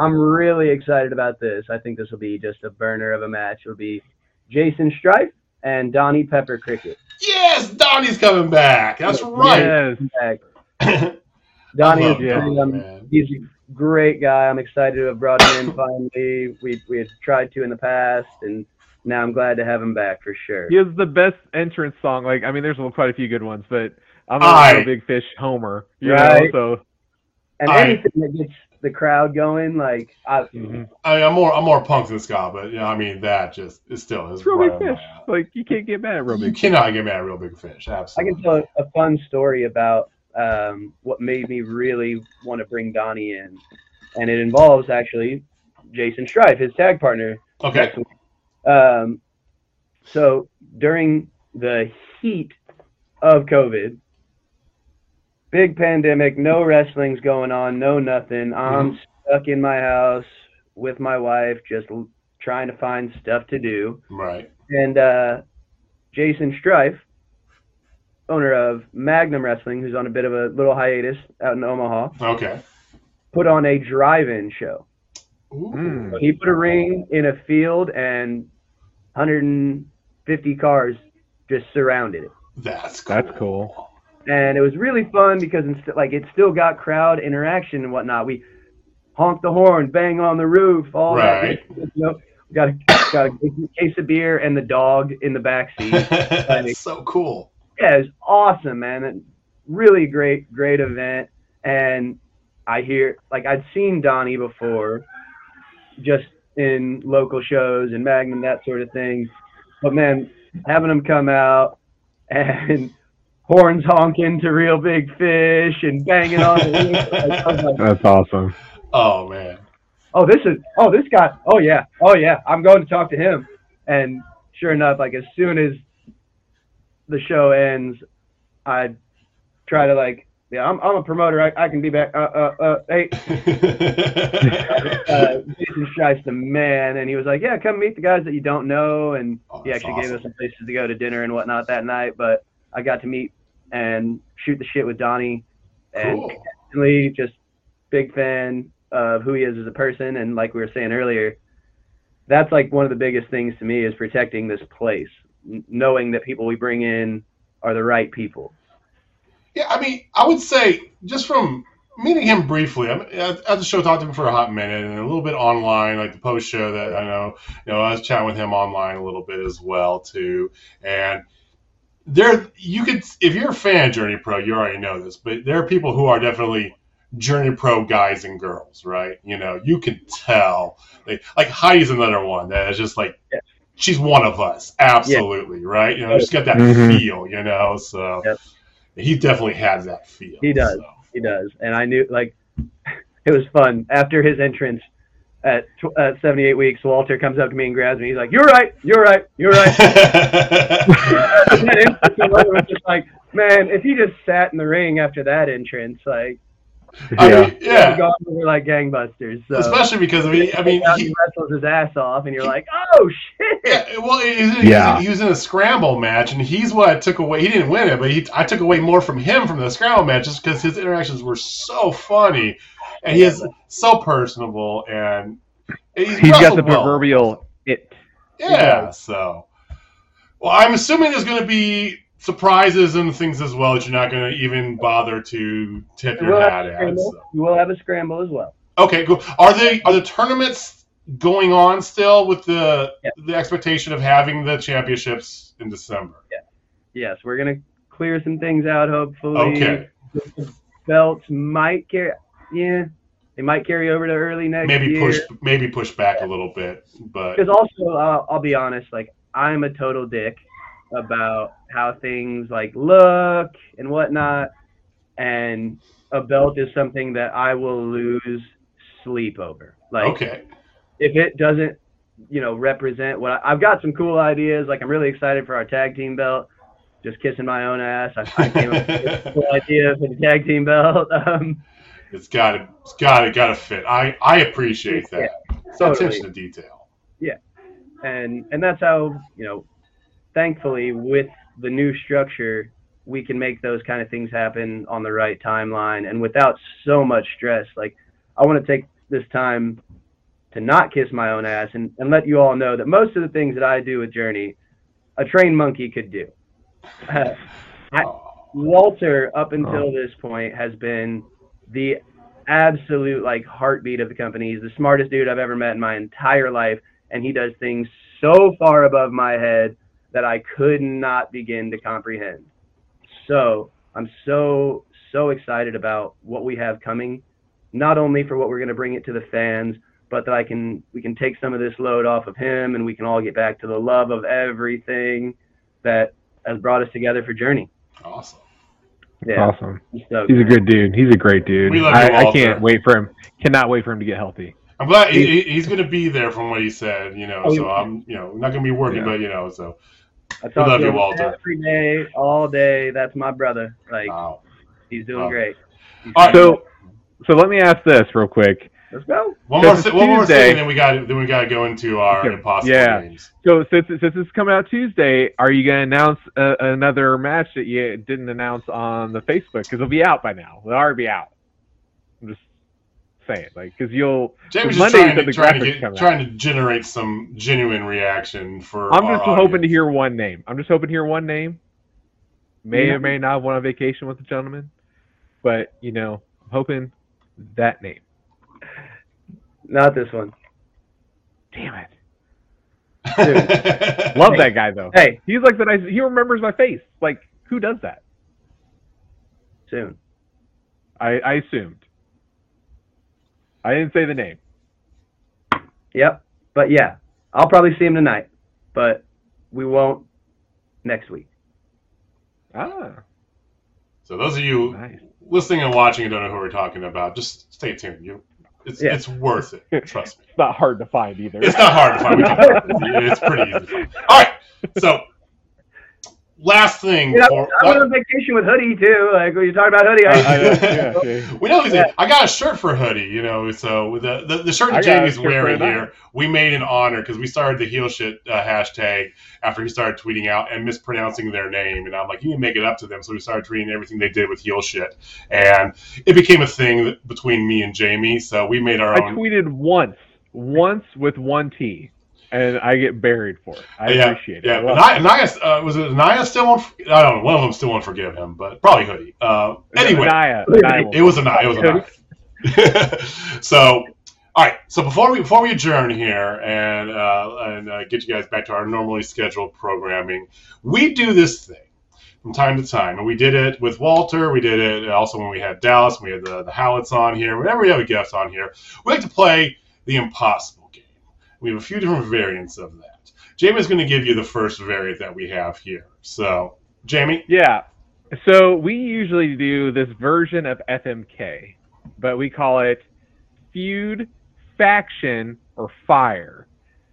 I'm really excited about this. I think this will be just a burner of a match. It'll be Jason Strife and Donnie Pepper Cricket. Yes, Donnie's coming back. That's right. Yes. Back. (laughs) Donnie is love. Donnie, um, he's a great guy. I'm excited to have brought him in (coughs) finally. We we had tried to in the past, and now I'm glad to have him back for sure. He has the best entrance song. Like, I mean, there's quite a few good ones, but I'm a big fish Homer. You Right. know, so And I- anything that gets the crowd going, like I, mhm. I mean, I'm more I'm more punk than ska, but yeah, I mean that just is still is it's real right big fish. Like, you can't get mad at real big. You big. cannot get mad at real big fish. Absolutely. I can tell a, a fun story about um, what made me really want to bring Donnie in, and it involves actually Jason Strife, his tag partner. Okay. Um, so during the heat of COVID, big pandemic, no wrestling's going on, no nothing. I'm stuck in my house with my wife, just l- trying to find stuff to do. Right. And uh, Jason Strife, owner of Magnum Wrestling, who's on a bit of a little hiatus out in Omaha, Okay. put on a drive-in show. Ooh. He put a ring in a field, and 150 cars just surrounded it. That's cool. That's cool. And it was really fun because inst- like it still got crowd interaction and whatnot. We honk the horn, bang on the roof, all Right. that. You know, got a, got a case of beer and the dog in the back seat. (laughs) That's so cool. yeah, it was awesome, man. And really great, great event. And I hear like I'd seen Donnie before, just in local shows and Magnum that sort of thing. But man, having him come out (laughs) and horns honking to real big fish and banging on the like, (laughs) I was like, That's awesome. Oh man. oh, this is oh this guy, oh yeah, oh yeah, I'm going to talk to him. And sure enough, like as soon as the show ends, I try to like, yeah, I'm I'm a promoter, I, I can be back. Uh, uh, uh, hey, (laughs) uh, Jason Strife's the man, and he was like, yeah, come meet the guys that you don't know, and Oh, he that's actually gave us some places to go to dinner and whatnot that night. But I got to meet and shoot the shit with Donnie, and Cool. instantly just big fan of who he is as a person and like we were saying earlier that's like one of the biggest things to me is protecting this place knowing that people we bring in are the right people Yeah, I mean, I would say just from meeting him briefly, I'm, at, at the show, talked to him for a hot minute, and a little bit online, like the post show that I know. You know, I was chatting with him online a little bit as well too, and there you could, if you're a fan of Journey Pro, you already know this, but there are people who are definitely Journey Pro guys and girls, right? You know, you can tell. Like, like Heidi's another one that is just like. Yeah. She's one of us, absolutely, right? You know, she's got that Mhm. feel, you know. So Yep. he definitely has that feel. He does. so. he does and i knew like (laughs) it was fun after his entrance at, tw- at 78 weeks walter comes up to me and grabs me he's like you're right you're right you're right (laughs) that entrance was just like man if he just sat in the ring after that entrance like I Yeah. mean, yeah, gone over like gangbusters so especially because I mean, I mean, he, he wrestles his ass off, and you're like, "Oh shit!" yeah, well, he, he- he- Yeah. he was in a scramble match, and he's what I took away. He didn't win it, but he, I took away more from him from the scramble match just because his interactions were so funny, and he is so personable, and he's, He's got the well. proverbial it. Yeah, so. Well, I'm assuming there's going to be surprises and things as well that you're not going to even bother to tip your We'll have hat a at. scramble. so. We will have a scramble as well. Okay, cool. Are they are the tournaments going on still with the Yeah. the expectation of having the championships in December? Yeah. Yes, we're gonna clear some things out. Hopefully, Okay, The belts might carry. Yeah, they might carry over to early next maybe year. push maybe push back a little bit, but Because also, uh, I'll be honest, like I'm a total dick about how things like look and whatnot, and a belt is something that I will lose sleep over. Like okay. if it doesn't, you know, represent what I, I've got some cool ideas. Like I'm really excited for our tag team belt. Just kissing my own ass. I, I came up with a cool (laughs) idea for the tag team belt. (laughs) Um, It's got to it's got to got to fit. I I appreciate that. It's that totally. attention to detail. Yeah, and and that's how you know thankfully with the new structure we can make those kind of things happen on the right timeline and without so much stress like i want to take this time to not kiss my own ass and, and let you all know that most of the things that i do with journey a trained monkey could do (laughs) I- Walter, up until this point, has been the absolute like heartbeat of the company. He's the smartest dude I've ever met in my entire life, and he does things so far above my head that I could not begin to comprehend. So I'm so so excited about what we have coming, not only for what we're going to bring it to the fans, but that I can we can take some of this load off of him, and we can all get back to the love of everything that has brought us together for Journey. awesome. Yeah. Awesome. So He's a good dude. He's a great dude. We love you, I, I can't wait for him. Cannot wait for him to get healthy. I'm glad he, he- he's going to be there from what he said. You know, Oh, so. I'm you know not going to be working, Yeah. but you know, so I talk love to you, him Walter. every day, all day. That's my brother. Like wow. he's doing Wow. great. He's All right. So, so let me ask this real quick. Let's go. One more, one more thing, then we got then we got to go into our Okay. impossible Yeah. games. So since since it's coming out Tuesday, are you going to announce uh, another match that you didn't announce on the Facebook? Because it'll be out by now. It'll already be out. I'm just saying, like, because you'll. Jamie's just trying to, the trying to get trying to generate some genuine reaction for. I'm just hoping to hear one name. I'm just hoping to hear one name. May Yeah. or may not have went on vacation with the gentleman, but you know, I'm hoping that name. Not this one. Damn it! (laughs) Love that guy though. Hey, He's like the nice. He remembers my face. Like who does that? soon. I, I assumed. I didn't say the name. Yep. But yeah, I'll probably see him tonight, but we won't next week. Ah, So those of you nice. listening and watching and don't know who we're talking about, just stay tuned. You, it's Yeah. it's worth it. Trust me. It's (laughs) not hard to find either. It's not hard to find. (laughs) It's pretty easy. To find. All right. So last thing. You know, for, I went on vacation with Hoodie too. Like when you talk about Hoodie, I, I, I, (laughs) yeah, okay. we know he's Yeah. I got a shirt for hoodie, you know. So the the, the shirt that Jamie's shirt wearing here, we made in honor because we started the heel shit uh, hashtag after he started tweeting out and mispronouncing their name, and I'm like, you need to make it up to them. So we started tweeting everything they did with heel shit, and it became a thing that, between me and Jamie. So we made our I own. tweeted once, once with one T, and I get buried for it. I yeah, appreciate yeah. it. I love Naya, Naya, uh, was it Naya still won't? I don't know. One of them still won't forgive him, but probably hoodie. Uh, anyway, Naya, Naya It was a night. It was a night. (laughs) so, all right. So before we before we adjourn here and uh, and uh, get you guys back to our normally scheduled programming, we do this thing from time to time, and we did it with Walter. We did it also when we had Dallas. We had the the Howitts on here. Whenever we have a guest on here, we like to play the impossible game. We have a few different variants of that. Jamie's going to give you the first variant that we have here. So, Jamie, Yeah. So we usually do this version of FMK, but we call it feud, faction, or fire.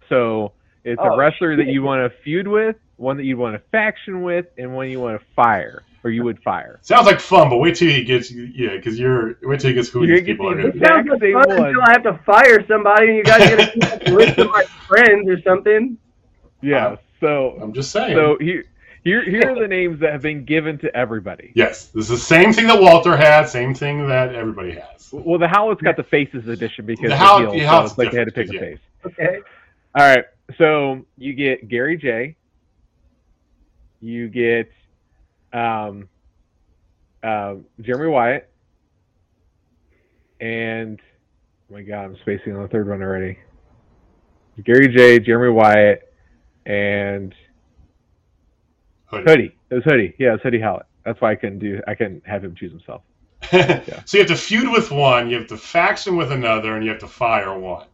So it's Oh, a wrestler that you want to feud with, one that you want to faction with, and one you want to fire, or you would fire. Sounds like fun, but wait till he gets yeah, because you're wait till he gets who You're these people are Gonna sounds like fun one. until I have to fire somebody, and you guys are gonna keep up list of my friends or something. Yeah. Uh, so I'm just saying. so here here here are the names that have been given to everybody. yes, this is the same thing that Walter had, same thing that everybody has. Well, the Howlett's got the faces edition because The the Howl- heels, the so it's like they had to pick different, a face. Okay. All right. So you get Gary Jay. You get um, uh, Jeremy Wyatt, and oh my God, I'm spacing on the third one already. Gary Jay, Jeremy Wyatt, and Hoodie. Hoodie. It was Hoodie. Yeah, it was Hoodie Hallett. That's why I couldn't do. I couldn't have him choose himself. (laughs) So you have to feud with one, you have to faction with another, and you have to fire one.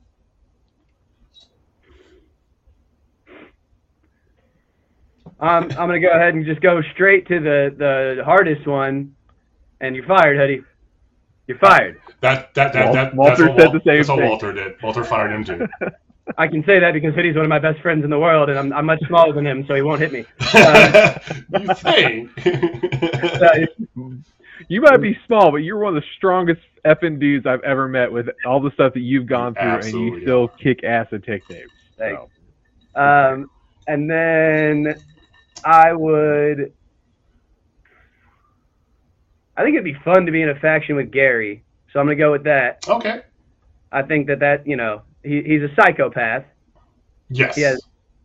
I'm I'm gonna go ahead and just go straight to the the hardest one, and you're fired, Hoodie. You're fired. That that that, that Walter that's what, said Wal- the same that's what thing. Walter did. Walter fired him too. (laughs) I can say that because Hoodie's one of my best friends in the world, and I'm I'm much smaller than him, so he won't hit me. (laughs) you think? (laughs) Uh, You might be small, but you're one of the strongest effing dudes I've ever met with all the stuff that you've gone through, and you still are. kick ass and take names. Thanks. So. Um, and then I would. I think it'd be fun to be in a faction with Gary, so I'm gonna go with that. okay. I think that that you know he, he's a psychopath. Yes. He has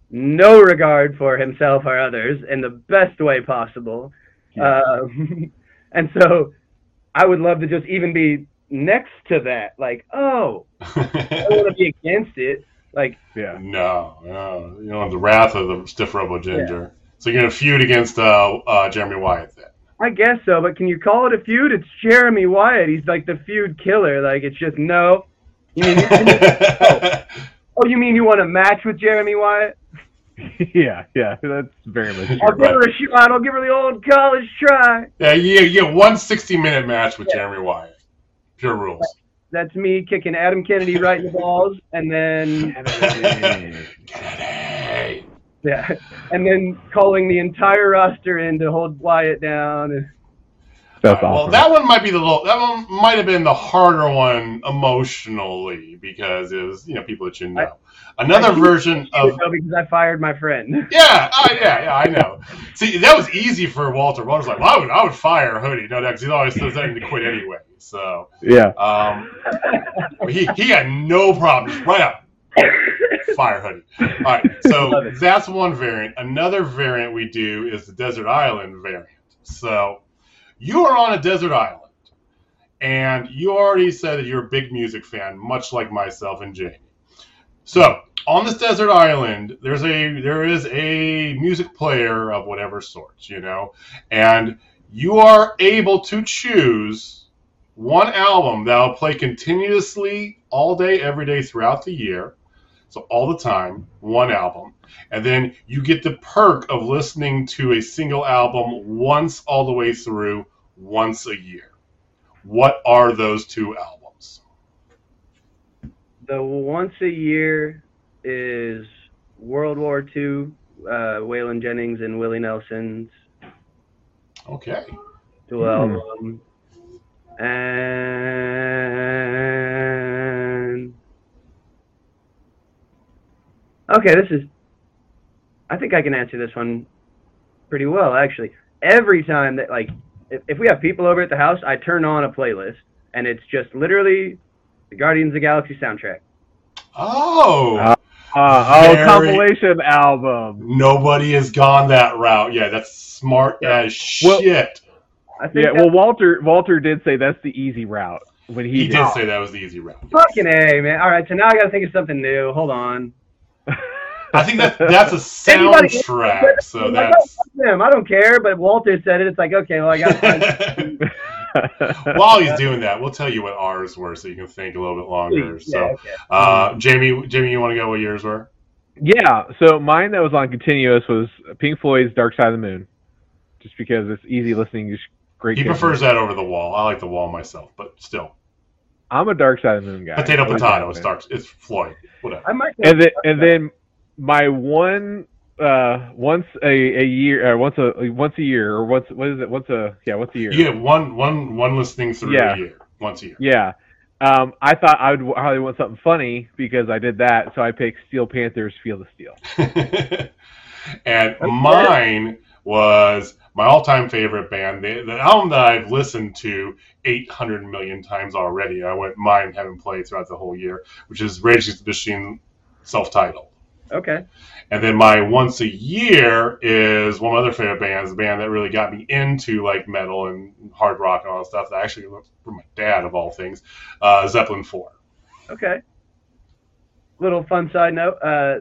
no regard for himself or others in the best way possible. Um, (laughs) and so I would love to just even be next to that. Like, oh, I don't want to be (laughs) against it. Like, Yeah. no, no. You know the wrath of the stiff robo ginger. So you're gonna feud against uh, uh, Jeremy Wyatt then. I guess so, but can you call it a feud? It's Jeremy Wyatt. He's like the feud killer. Like, it's just no. You mean, (laughs) oh, you mean you want a match with Jeremy Wyatt? (laughs) yeah, yeah, that's very much I'll true. give her a shot. I'll give her the old college try. yeah, yeah, yeah. get one 60 minute match with Jeremy Wyatt. Pure rules. That's me kicking Adam Kennedy right in the balls, and then Kennedy. (laughs) Yeah, (laughs) and then calling the entire roster in to hold Wyatt down. That's Well, awesome. that one might be the little, that one might have been the harder one emotionally because it was you know people that you know. Another I version of because I fired my friend. (laughs) yeah, uh, yeah, yeah, I know. See, that was easy for Walter. Walter's like, well, I would, I would fire Hoodie, no, because he always says that to quit anyway. So yeah. um, he he had no problem, just right up, (laughs) fire Hoodie. All right, so (laughs) that's one variant. Another variant we do is the desert island variant. So you are on a desert island, and you already said that you're a big music fan, much like myself and Jamie. So on this desert island, there's a there is a music player of whatever sorts, you know, and you are able to choose one album that'll play continuously all day, every day throughout the year. So all the time, one album. And then you get the perk of listening to a single album once all the way through, once a year. What are those two albums? The once a year is World War II, uh, Waylon Jennings and Willie Nelson's Okay. dual Hmm. album. And okay, this is. I think I can answer this one pretty well, actually. Every time that like, if, if we have people over at the house, I turn on a playlist, and it's just literally the Guardians of the Galaxy soundtrack. Oh, Uh, Uh, oh, Very- compilation album. nobody has gone that route. Yeah, that's smart Yeah. as Well- shit. I think Yeah, well, Walter Walter did say that's the easy route when he, He did say that was the easy route. Fucking A, man. All right, so now I got to think of something new. Hold on. I think that that's a (laughs) Anybody- soundtrack. So that's fuck them. I don't care, but Walter said it. It's like, okay, well, I got (laughs) While he's doing that, we'll tell you what ours were, so you can think a little bit longer. Yeah, So, okay. uh, Jamie, Jamie, you want to go what yours were? yeah, so mine that was on continuous was Pink Floyd's Dark Side of the Moon, just because it's easy listening. Just great. He good prefers that over the wall. I like the wall myself, but still, I'm a Dark Side of the Moon guy. potato Always potato. have It's dark. It's Floyd. Whatever. I might. And then and then my one uh once a, a year uh, once a once a year or once what is it once a yeah once a year You get one one one listening through Yeah. a year, once a year. yeah um I thought I would probably want something funny because I did that so I picked Steel Panther's Feel the Steel (laughs) and mine was my all-time favorite band, the, the album that I've listened to 800 million times already. I wouldn't mind having played throughout the whole year, which is Rage Against the Machine, self-titled. Okay. And then my once a year is one of my other favorite bands, a band that really got me into like metal and hard rock and all that stuff. That actually from my dad of all things, uh, Zeppelin Four. Okay. Little fun side note: uh,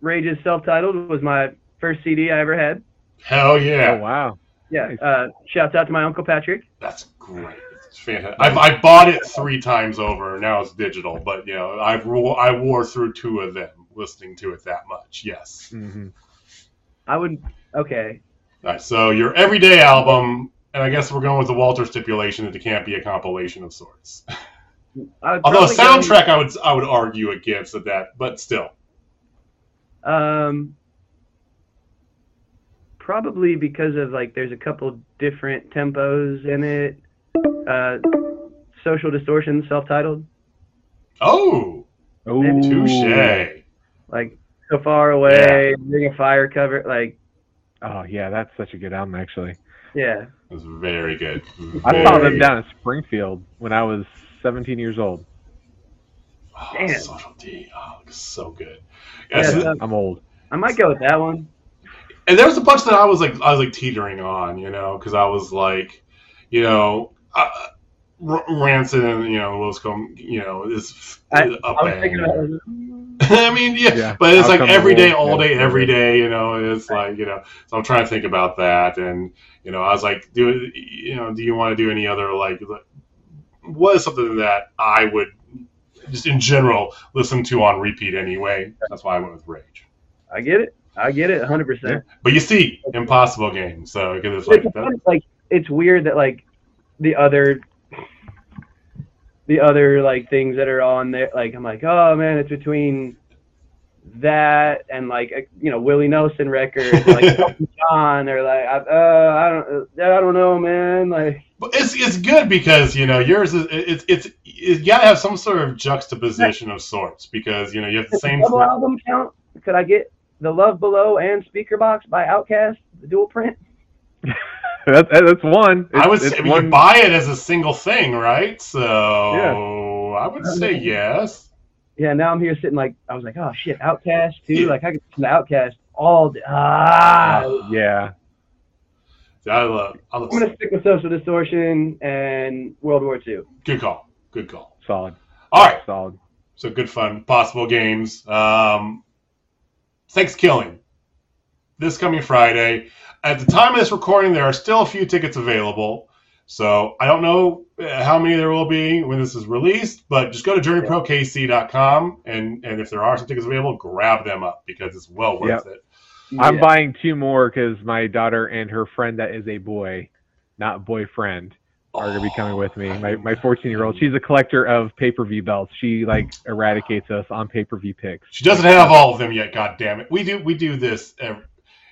Rage's self-titled was my first CD I ever had. Hell yeah! Oh wow. Yeah. Uh, shouts out to my uncle Patrick. That's great. It's fantastic. I, I bought it three times over. Now it's digital, but you know I wore I wore through two of them listening to it that much. Yes. hmm I would. Okay. All right, so your everyday album, and I guess we're going with the Walter stipulation that it can't be a compilation of sorts. Although a probably go- soundtrack, I would I would argue against that, but still. Um, probably because of like there's a couple different tempos in it. Uh, Social Distortion, self-titled, Oh, Oh, touche. like so far away, Ring of Fire cover, like Oh yeah, that's such a good album actually. yeah. That's very good. I saw them down in Springfield when I was 17 years old. Oh, Damn. Social D. Oh, it's so good. Yeah, Yes, so I'm old. I might go with that one. And there was a bunch that I was like, I was like teetering on, you know, because I was like, you know, uh, R- Rancid and you know Wilscombe, you know, is I- a I was thinking band. (laughs) I mean, yeah, Yeah, but it's like Outcome every day, Wolf, all yeah. day, every day. You know, it's like you know. So I'm trying to think about that, and you know, I was like, do you know, do you want to do any other like, like- what is something that I would just in general listen to on repeat anyway? That's why I went with Rage. I get it. I get it, 100. percent But you see, Impossible Game. So because it's like It's that, like it's weird that like the other the other like things that are on there like I'm like oh man it's between that and like uh, you know Willie Nelson records like (laughs) John or like I- uh, I don't uh, I don't know man like But it's it's good because you know yours is it's it's you gotta have some sort of juxtaposition of sorts because you know you have the the same. double album count could I get the Love Below and Speakerboxxx by Outkast, the dual print (laughs) That's that's one. I would say it's we one. could buy it as a single thing, right? So I would say yes. yeah now I'm here sitting like I was like oh shit Outkast too Yeah. like I could listen to Outkast all day ah Yeah. I love. I love I'm gonna stick with Social Distortion and World War II. good call. Good call. Solid. All right. Solid. So good fun. Possible games. Um, Thanksgiving. This coming Friday. At the time of this recording, there are still a few tickets available. So I don't know uh, how many there will be when this is released, but just go to journeyprokc.com and and if there are some tickets available, grab them up because it's well worth it. I'm Yeah. buying two more because my daughter and her friend that is a boy, not boyfriend, are gonna be coming with me. My my 14 year old. She's a collector of pay per view belts. She like eradicates us on pay per view picks. She doesn't have all of them yet. God damn it! We do we do this. Every,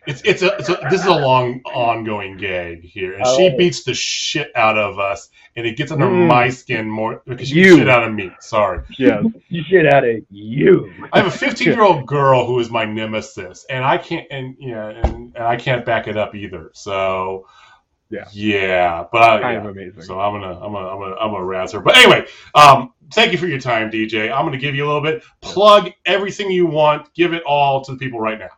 it's it's a, it's a this is a long ongoing gag here, and she Oh. beats the shit out of us, and it gets under Mm. my skin more because she You. shit out of me. Sorry, Yes. (laughs) You shit out of you. I have a 15 year old girl who is my nemesis, and I can't and yeah, and, and I can't back it up either. So Yeah. yeah, but I, kind yeah. of amazing. So I'm gonna, I'm gonna, I'm gonna, I'm gonna razz her. But anyway, um, thank you for your time, DJ. I'm gonna give you a little bit. Plug everything you want. Give it all to the people right now.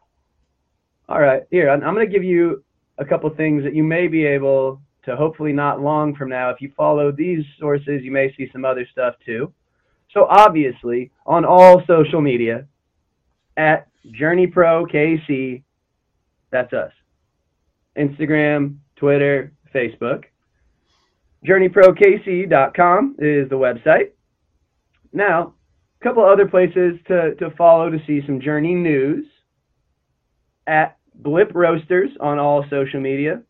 All right, here I'm, I'm going to give you a couple things that you may be able to hopefully not long from now. If you follow these sources, you may see some other stuff too. So obviously, on all social media, at JourneyProKC, that's us. Instagram, Twitter, Facebook. JourneyProKC.com is the website. Now, a couple other places to, to follow to see some Journey news. At Blip Roasters on all social media.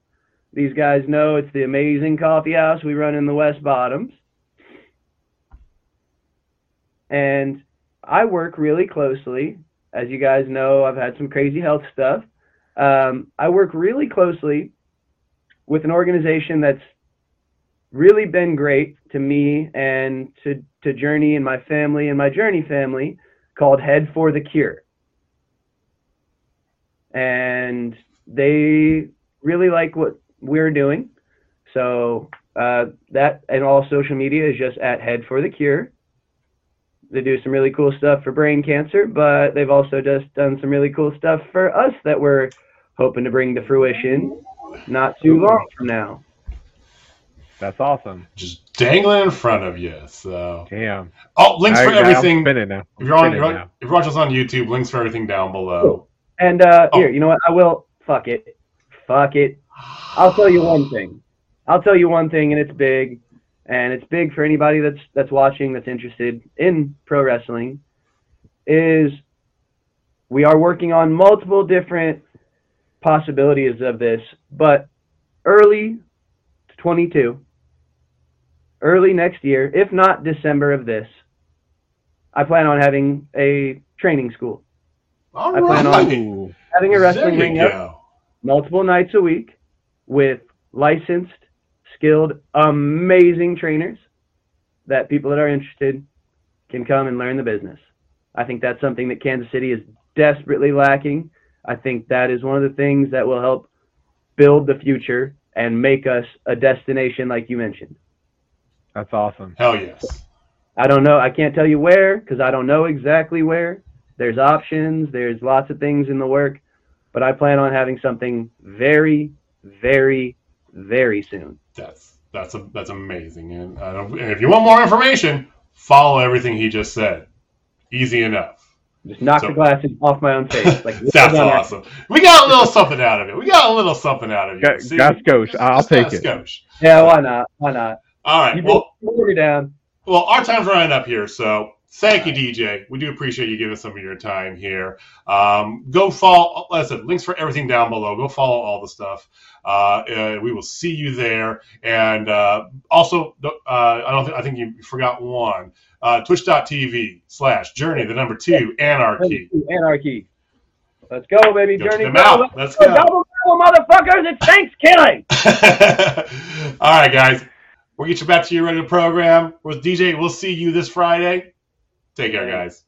These guys know it's the amazing coffee house we run in the West Bottoms. And I work really closely. As you guys know, I've had some crazy health stuff. Um, I work really closely with an organization that's really been great to me and to, to Journey and my family and my Journey family called Head for the Cure. And they really like what we're doing. So uh, that and all social media is just at Head for the Cure. They do some really cool stuff for brain cancer, but they've also just done some really cool stuff for us that we're hoping to bring to fruition not too long from now. That's awesome. Just dangling in front of you. So, Damn. oh, links I, for everything. I'm now. If you're on, Spinning now. if you're watching us on YouTube, links for everything down below. And uh, Oh. here, you know what? I will. Fuck it. Fuck it. I'll tell you one thing. I'll tell you one thing, and it's big, and it's big for anybody that's that's watching, that's interested in pro wrestling. Is we are working on multiple different possibilities of this, but early 22, early next year, if not December of this, I plan on having a training school, All I plan on- right. Ooh. having a wrestling ring up multiple nights a week with licensed, skilled, amazing trainers that people that are interested can come and learn the business. I think that's something that Kansas City is desperately lacking. I think that is one of the things that will help build the future and make us a destination like you mentioned. That's awesome. Hell yes. I don't know. I can't tell you where because I don't know exactly where. There's options. There's lots of things in the work, but I plan on having something very, very, very soon. That's that's a, that's amazing. And, I and if you want more information, follow everything he just said. Easy enough. Just knock So- the glasses off my own face. (laughs) Like That's awesome. We got a little something out of it. We got a little something out of you. Got- See? got skosh. I'll Just take got it. skosh. Yeah, why not? Why not? All right. You Well, put the order down. well, our time's running up here, so thank you, DJ. We do appreciate you giving some of your time here. Um, go follow. Like I said, links for everything down below. Go follow all the stuff. Uh, uh, we will see you there. And uh, also, uh, I don't. Think, I think you forgot one. Uh, Twitch.tv slash Journey the number two Anarchy. Anarchy. Let's go, baby. Go Journey. them go. out. Let's go. go. Double motherfuckers. It's Thanksgiving. (laughs) All right, guys. We'll get you back to your regular program with DJ. We'll see you this Friday. Take care, guys.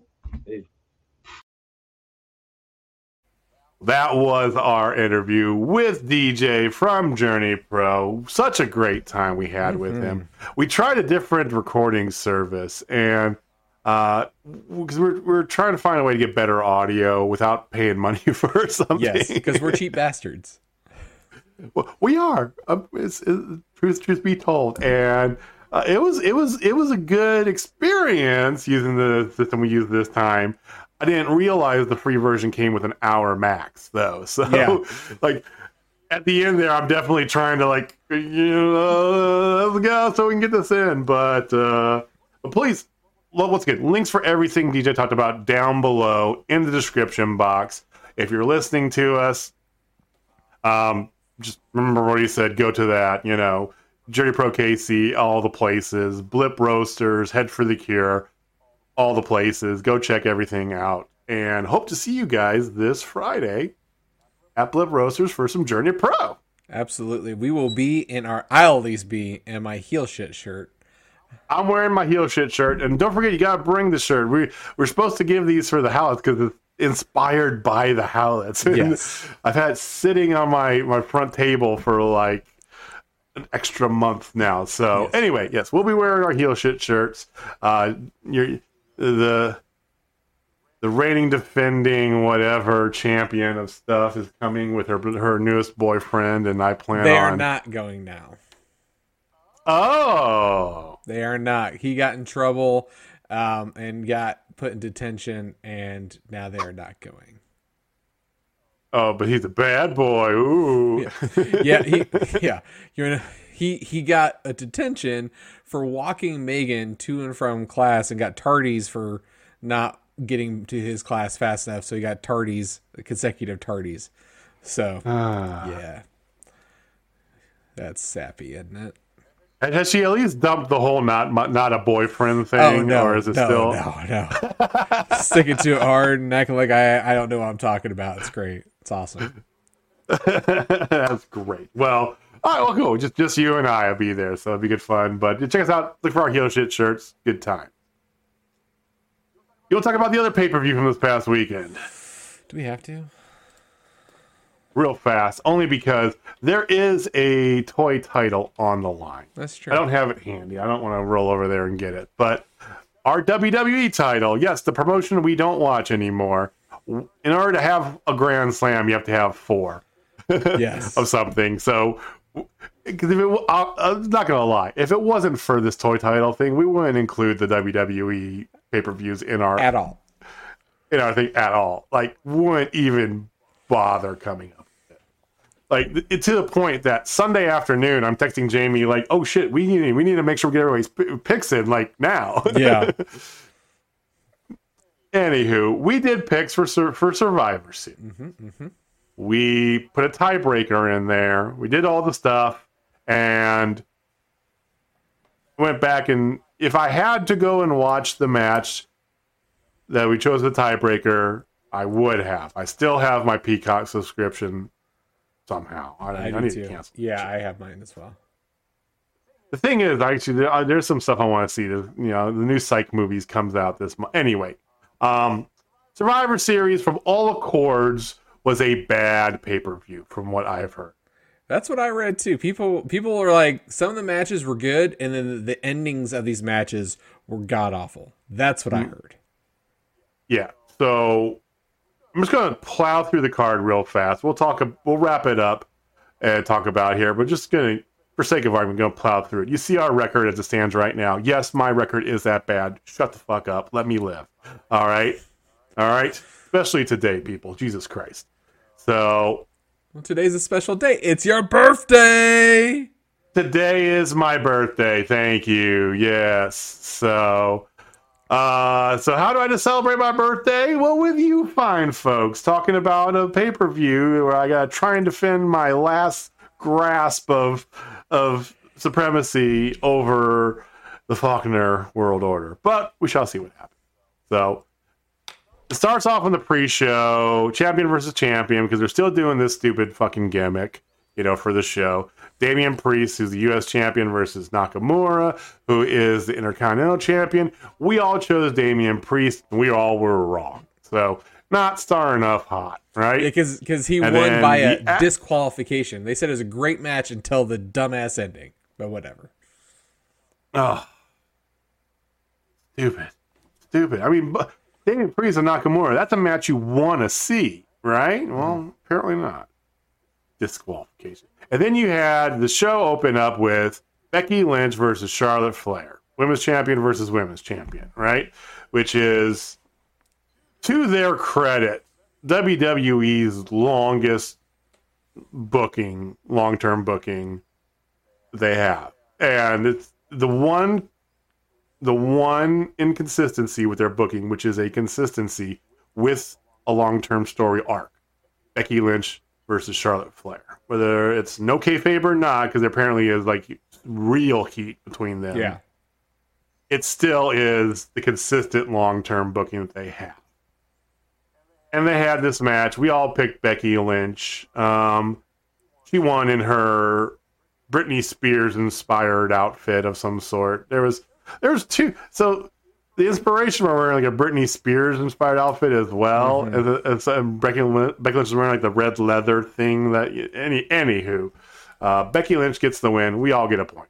That was our interview with DJ from Journey Pro. Such a great time we had with him. We tried a different recording service and uh because we're, we're trying to find a way to get better audio without paying money (laughs) for something. Yes, because we're cheap bastards. Well, we are. Um, it's, it's, truth, truth be told, and uh, it was it was it was a good experience using the system we used this time. I didn't realize the free version came with an hour max, though. (laughs) So, Yeah. like at the end there, I'm definitely trying to like you know let's go so we can get this in. But uh, but please, good? Links for everything DJ talked about down below in the description box. If you're listening to us, um, just remember what he said. Go to that, you know, Journey Pro KC, all the places, Blip Roasters, Head for the Cure, all the places. Go check everything out, and hope to see you guys this Friday at Blip Roasters for some Journey Pro. Absolutely. We will be in our I'll at least be in my heel shit shirt. I'm wearing my heel shit shirt, and don't forget you gotta bring the shirt. We we're supposed to give these for the Howlets because it's inspired by the Howlets. (laughs) Yes. I've had it sitting on my my front table for like an extra month now. So Yes. anyway, yes, we'll be wearing our heel shit shirts. Uh, you're the the reigning, defending, whatever champion of stuff is coming with her her newest boyfriend, and I plan They on. are not going now. Oh. They are not. He got in trouble um, and got put in detention, and now they are not going. Oh, but he's a bad boy. Ooh. Yeah, (laughs) he, yeah. You're in a, he he got a detention for walking Megan to and from class, and got tardies for not getting to his class fast enough. So he got tardies, consecutive tardies. So Ah. yeah, that's sappy, isn't it? Has she at least dumped the whole not not a boyfriend thing, Oh no, or is it no, still? no, no. (laughs) Sticking to it hard and acting like I I don't know what I'm talking about. It's great. It's awesome. (laughs) That's great. Well, all right, well, cool. Just just you and I will be there, so it'll be good fun. But check us out. Look for our heel shit shirts. Good time. You'll talk about the other pay per view from this past weekend Do we have to? real fast, only because there is a toy title on the line. That's true. I don't have it handy. I don't want to roll over there and get it. But our WWE title. Yes, the promotion we don't watch anymore. In order to have a Grand Slam, you have to have four (laughs) Yes. of something. So, because if it, I- I'm not gonna lie, if it wasn't for this toy title thing, we wouldn't include the WWE pay per views in our At all. in our thing at all. Like, wouldn't even bother coming up. Like it, to the point that Sunday afternoon, I'm texting Jamie like, "Oh shit, we need we need to make sure we get everybody's p- picks in like now." Yeah. (laughs) Anywho, we did picks for for Survivor Series. Mm-hmm, We put a tiebreaker in there. We did all the stuff, and went back and if I had to go and watch the match that we chose the tiebreaker, I would have. I still have my Peacock subscription somehow. I, I, I need too. to cancel. Yeah, I have mine as well. The thing is, actually, there, uh, there's some stuff I want to see. The, you know, the new Psych movies comes out this month. Anyway, um, Survivor Series, from all accords, was a bad pay per view, from what I've heard. That's what I read too. People people were like some of the matches were good and then the endings of these matches were god awful. That's what I hmm. heard. Yeah. So I'm just going to plow through the card real fast. We'll talk. We'll wrap it up and talk about here, but just to, for sake of argument, going to plow through it. You see our record as it stands right now. Yes, my record is that bad. Shut the fuck up. Let me live. All right. All right. Especially today, people. Jesus Christ. So Well, today's a special day. It's your birthday. Today is my birthday. Thank you. Yes. So, uh, so how do I just celebrate my birthday? Well, with you fine folks talking about a pay per view where I got to try and defend my last grasp of of supremacy over the Faulkner world order. But we shall see what happens. So. It starts off on the pre-show, champion versus champion, because they're still doing this stupid fucking gimmick, you know, for the show. Damian Priest, who's the U.S. champion, versus Nakamura, who is the Intercontinental champion. We all chose Damian Priest, and we all were wrong. So, not star enough hot, right? Because because he And won by a the a- disqualification. They said it was a great match until the dumbass ending. But whatever. Oh, stupid, stupid. I mean, but Damian Priest and Nakamura, that's a match you want to see, right? Mm-hmm. Well, apparently not. Disqualification. And then you had the show open up with Becky Lynch versus Charlotte Flair, women's champion versus women's champion, right? Which is, to their credit, WWE's longest booking, long term booking they have. And it's the one the one inconsistency with their booking, which is a consistency with a long term story arc. Becky Lynch versus Charlotte Flair. Whether it's no kayfabe or not, because there apparently is like real heat between them. Yeah. It still is the consistent long term booking that they have. And they had this match. We all picked Becky Lynch. Um, she won in her Britney Spears inspired outfit of some sort. There was there was two. So the inspiration were wearing like a Britney Spears inspired outfit as well. Mhm. And, the, and so Becky, Lynch, Becky Lynch was wearing like the red leather thing. That any anywho, uh, Becky Lynch gets the win. We all get a point.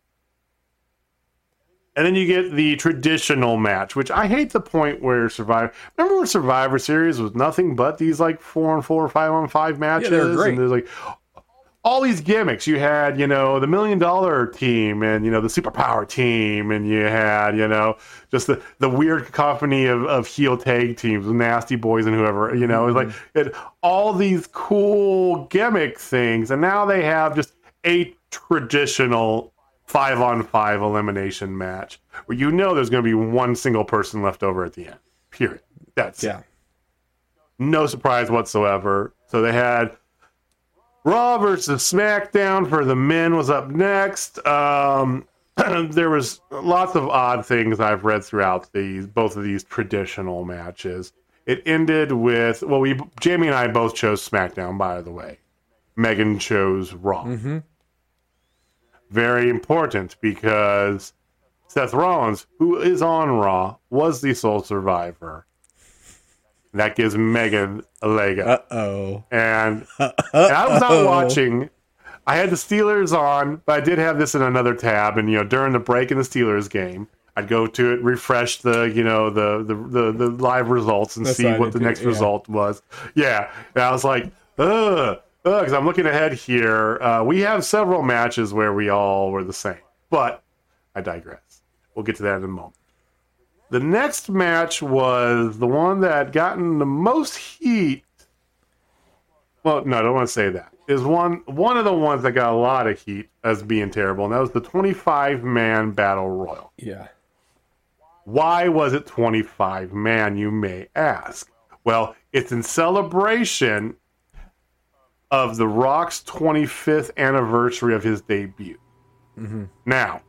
And then you get the traditional match, which I hate the point where Survivor. Remember when Survivor Series was nothing but these like four and four, five on five matches, great. and there's like all these gimmicks. You had, you know, the million dollar team and, you know, the superpower team. And you had, you know, just the, the weird cacophony of, of heel tag teams, nasty boys and whoever, you know, it's like mm-hmm. it, all these cool gimmick things. And now they have just a traditional five on five elimination match where you know there's going to be one single person left over at the end. Period. That's it Yeah. no surprise whatsoever. So they had Raw versus SmackDown for the men was up next. Um, (clears throat) there was lots of odd things I've read throughout these both of these traditional matches. It ended with well, we Jamie and I both chose SmackDown. By the way, Megan chose Raw. Mm-hmm. Very important because Seth Rollins, who is on Raw, was the sole survivor. That gives Megan a leg up. Uh oh. And, (laughs) and I was not watching. I had the Steelers on, but I did have this in another tab. And you know, during the break in the Steelers game, I'd go to it, refresh the you know the the the, the live results and The see what the next yeah. result was. Yeah, and I was like, ugh, because I'm looking ahead here. Uh, we have several matches where we all were the same, but I digress. We'll get to that in a moment. The next match was the one that gotten the most heat. Well, no, I don't want to say that. Is one one of the ones that got a lot of heat as being terrible, and that was the 25 man battle royal. Yeah. Why was it 25 man, you may ask? Well, it's in celebration of The Rock's 25th anniversary of his debut. Mm-hmm. Now,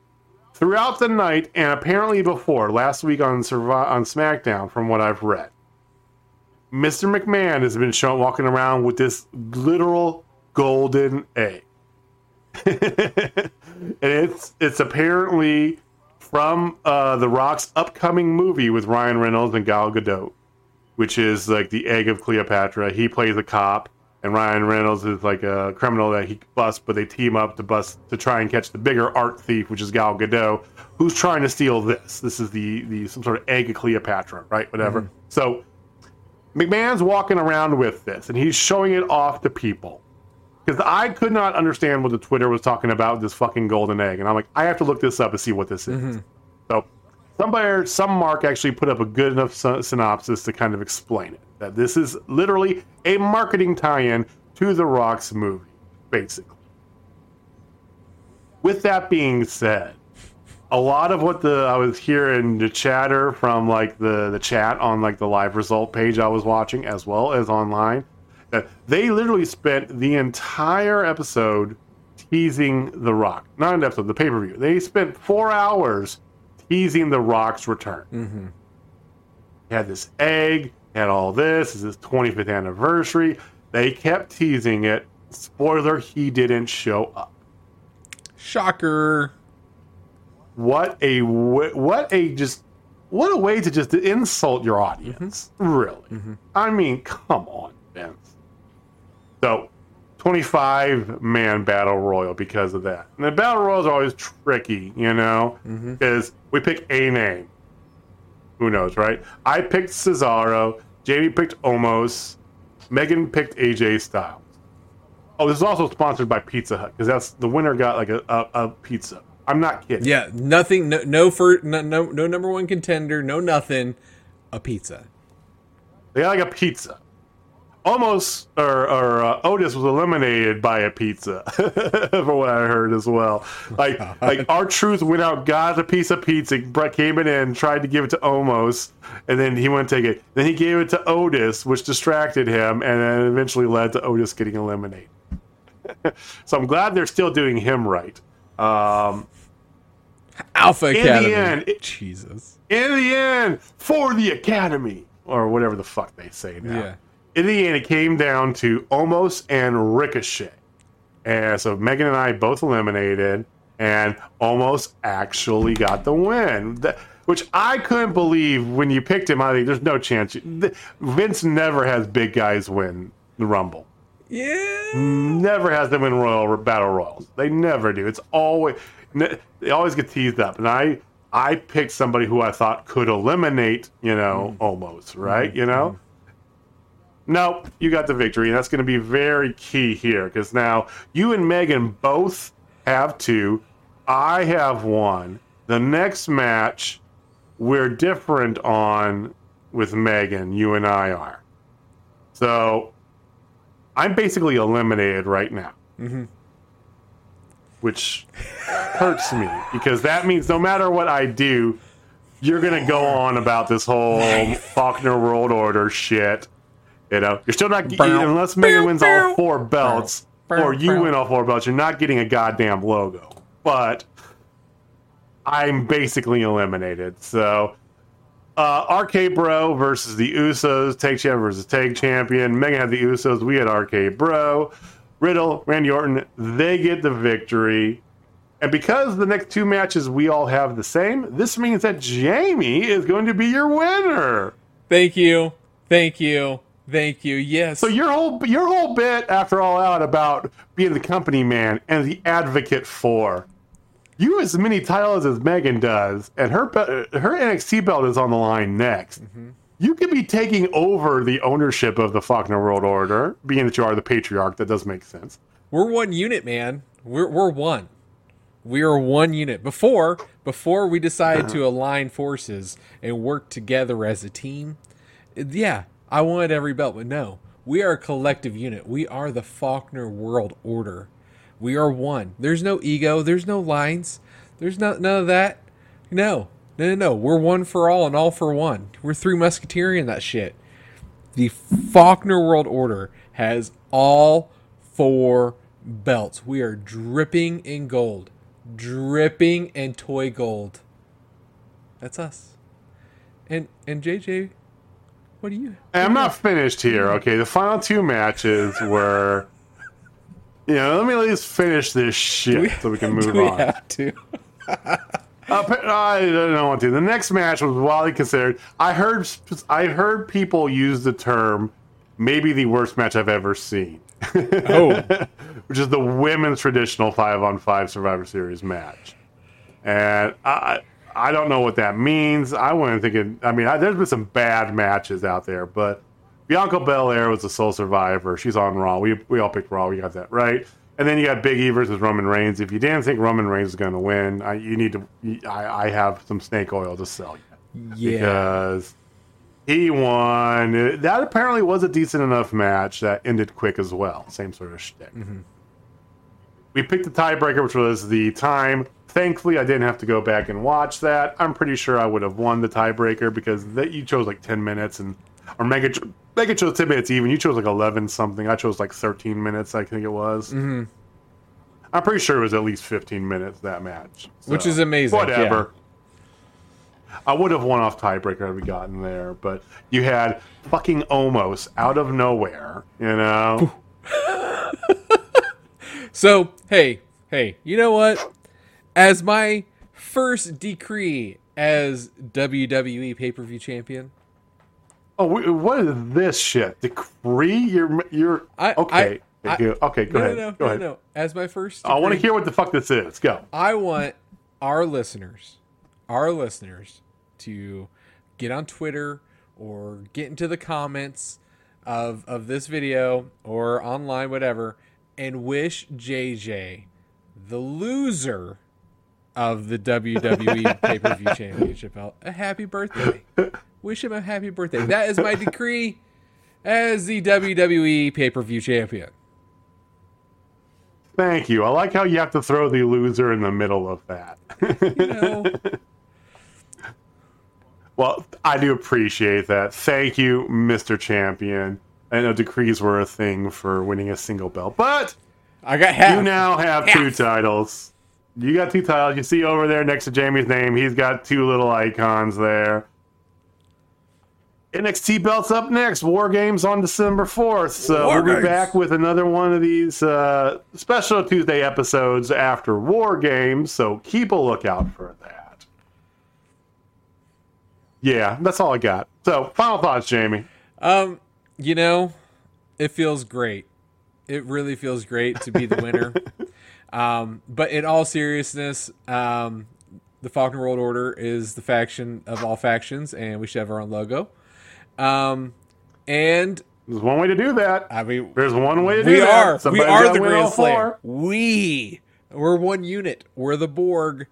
throughout the night, and apparently before, last week on, Survi- on SmackDown, from what I've read, Mr. McMahon has been shown walking around with this literal golden egg. (laughs) and it's it's apparently from uh, the Rock's upcoming movie with Ryan Reynolds and Gal Gadot, which is like the egg of Cleopatra. He plays a cop, and Ryan Reynolds is like a criminal that he busts, but they team up to bust to try and catch the bigger art thief, which is Gal Gadot, who's trying to steal this. This is the the some sort of egg of Cleopatra, right? Whatever. Mm-hmm. So McMahon's walking around with this, and he's showing it off to people. Because I could not understand what the Twitter was talking about this fucking golden egg, and I'm like, I have to look this up and see what this is. Mm-hmm. So, somebody, some Mark actually put up a good enough synopsis to kind of explain it. That this is literally a marketing tie-in to the Rock's movie, basically. With that being said, a lot of what the I was hearing the chatter from like the the chat on like the live result page I was watching as well as online that they literally spent the entire episode teasing the rock not an episode the pay-per-view they spent four hours teasing the rock's return. Mm-hmm. he had this egg had all this this is his 25th anniversary. They kept teasing it. Spoiler he didn't show up. Shocker. what a what a just what a way to just insult your audience. Really. I mean come on vince. So 25 man battle royal because of that and the battle royals are always tricky you know mm-hmm. because we pick a name who knows right i picked cesaro jamie picked omos megan picked aj styles oh this is also sponsored by pizza hut because that's the winner got like a, a, a pizza i'm not kidding Yeah, nothing. No, no for no, no, no number one contender. No nothing. A pizza. They got like a pizza. Almost, or, or uh, Otis was eliminated by a pizza, (laughs) for what I heard as well. Like, (laughs) like R-Truth went out, got a piece of pizza, Brett came in and tried to give it to Omos, and then he went to take it. Then he gave it to Otis, which distracted him, and then eventually led to Otis getting eliminated. (laughs) so I'm glad they're still doing him right. Um, Alpha the Academy. end, it- Jesus. in the end, for the Academy, or whatever the fuck they say now. Yeah. In the end, it came down to Omos and Ricochet. And so Megan and I both eliminated, and Omos actually got the win. That, which I couldn't believe when you picked him. I think there's no chance. you- Vince never has big guys win the Rumble. Yeah. Never has them win Royal Battle Royals. They never do. It's always they always get teased up. And I I picked somebody who I thought could eliminate, you know, mm. Omos right, you know. Mm-hmm. No, you got the victory, and that's going to be very key here because now you and Megan both have two. I have one. The next match, we're different on with Megan. You and I are. So I'm basically eliminated right now. Mm-hmm. Which hurts me because that means no matter what I do, you're going to go on about this whole Faulkner World Order shit. You know, you're still not getting, unless Megan wins all four belts or you win all four belts, you're not getting a goddamn logo. But I'm basically eliminated. So uh, RK Bro versus the Usos, Tag Champion versus Tag Champion. Megan had the Usos, we had RK Bro. Riddle, Randy Orton, they get the victory. And because the next two matches we all have the same, this means that Jamie is going to be your winner. Thank you. Thank you. Thank you. Yes. So your whole your whole bit after all out about being the company man and the advocate for you as many titles as Megan does, and her be- her NXT belt is on the line next. Mm-hmm. You could be taking over the ownership of the Faulkner World Order, being that you are the patriarch. That does make sense. We're one unit, man. We're we're one. We are one unit. Before before we decided to uh-huh. align forces and work together as a team, yeah, I wanted every belt, but no. We are a collective unit. We are the Faulkner World Order. We are one. There's no ego. There's no lines. There's no, none of that. No. No, no, no. We're one for all and all for one. We're three musketeering that shit. The Faulkner World Order has all four belts. We are dripping in gold. Dripping in toy gold. That's us. And and JJ, what do you I'm not finished here. Okay, the final two matches (laughs) were. You know, let me at least finish this shit so we can (laughs) move we on. have to? (laughs) Uh, I don't want to. The next match was widely considered. I heard I heard people use the term maybe the worst match I've ever seen. Oh. which is the women's traditional five on five Survivor Series match. And I I don't know what that means. I wasn't thinking. I mean, I, there's been some bad matches out there, but Bianca Belair was the sole survivor. She's on Raw. We we all picked Raw. We got that right. And then you got Big E versus Roman Reigns. If you didn't think Roman Reigns was going to win, I, you need to. I, I have some snake oil to sell you Yeah. because he won. That apparently was a decent enough match that ended quick as well. Same sort of shtick. Mm-hmm. We picked the tiebreaker, which was the time. Thankfully, I didn't have to go back and watch that. I'm pretty sure I would have won the tiebreaker because that you chose like 10 minutes and or Mega Mega chose 10 minutes even. You chose like 11 something. I chose like 13 minutes. I think it was. Mm-hmm. I'm pretty sure it was at least 15 minutes that match. Which is amazing. Whatever. I would have won off tiebreaker had we gotten there, but you had fucking Omos out of nowhere, you know. So, hey, hey, you know what? As my first decree as WWE pay per view champion, Oh, what is this shit? Decree? You're you're I- okay. I- I- okay, go no, ahead. no, no, go no, ahead. no. As my first, decree, I want to hear what the fuck this is. Go. I want our listeners, our listeners, to get on Twitter or get into the comments of of this video or online, whatever, and wish JJ, the loser of the WWE (laughs) pay per view championship belt, a happy birthday. Wish him a happy birthday. That is my decree as the WWE pay per view champion. Thank you. I like how you have to throw the loser in the middle of that. You know, (laughs) well, I do appreciate that. Thank you, Mr. Champion. I know decrees were a thing for winning a single belt, but I got half. you now have two titles. You got two titles. You see over there next to Jamie's name, he's got two little icons there. NXT belts up next. War Games on December 4th. So War we'll be back with another one of these uh, special Tuesday episodes after War Games. So keep a lookout for that. Yeah, that's all I got. So final thoughts, Jamie. Um, you know, it feels great. It really feels great to be the winner. (laughs) um, but in all seriousness, um, the Faulkner World Order is the faction of all factions, and we should have our own logo. Um, and There's one way to do that. I mean, There's one way to do we that. are we are the Grand Slayer. We we're one unit. We're the Borg.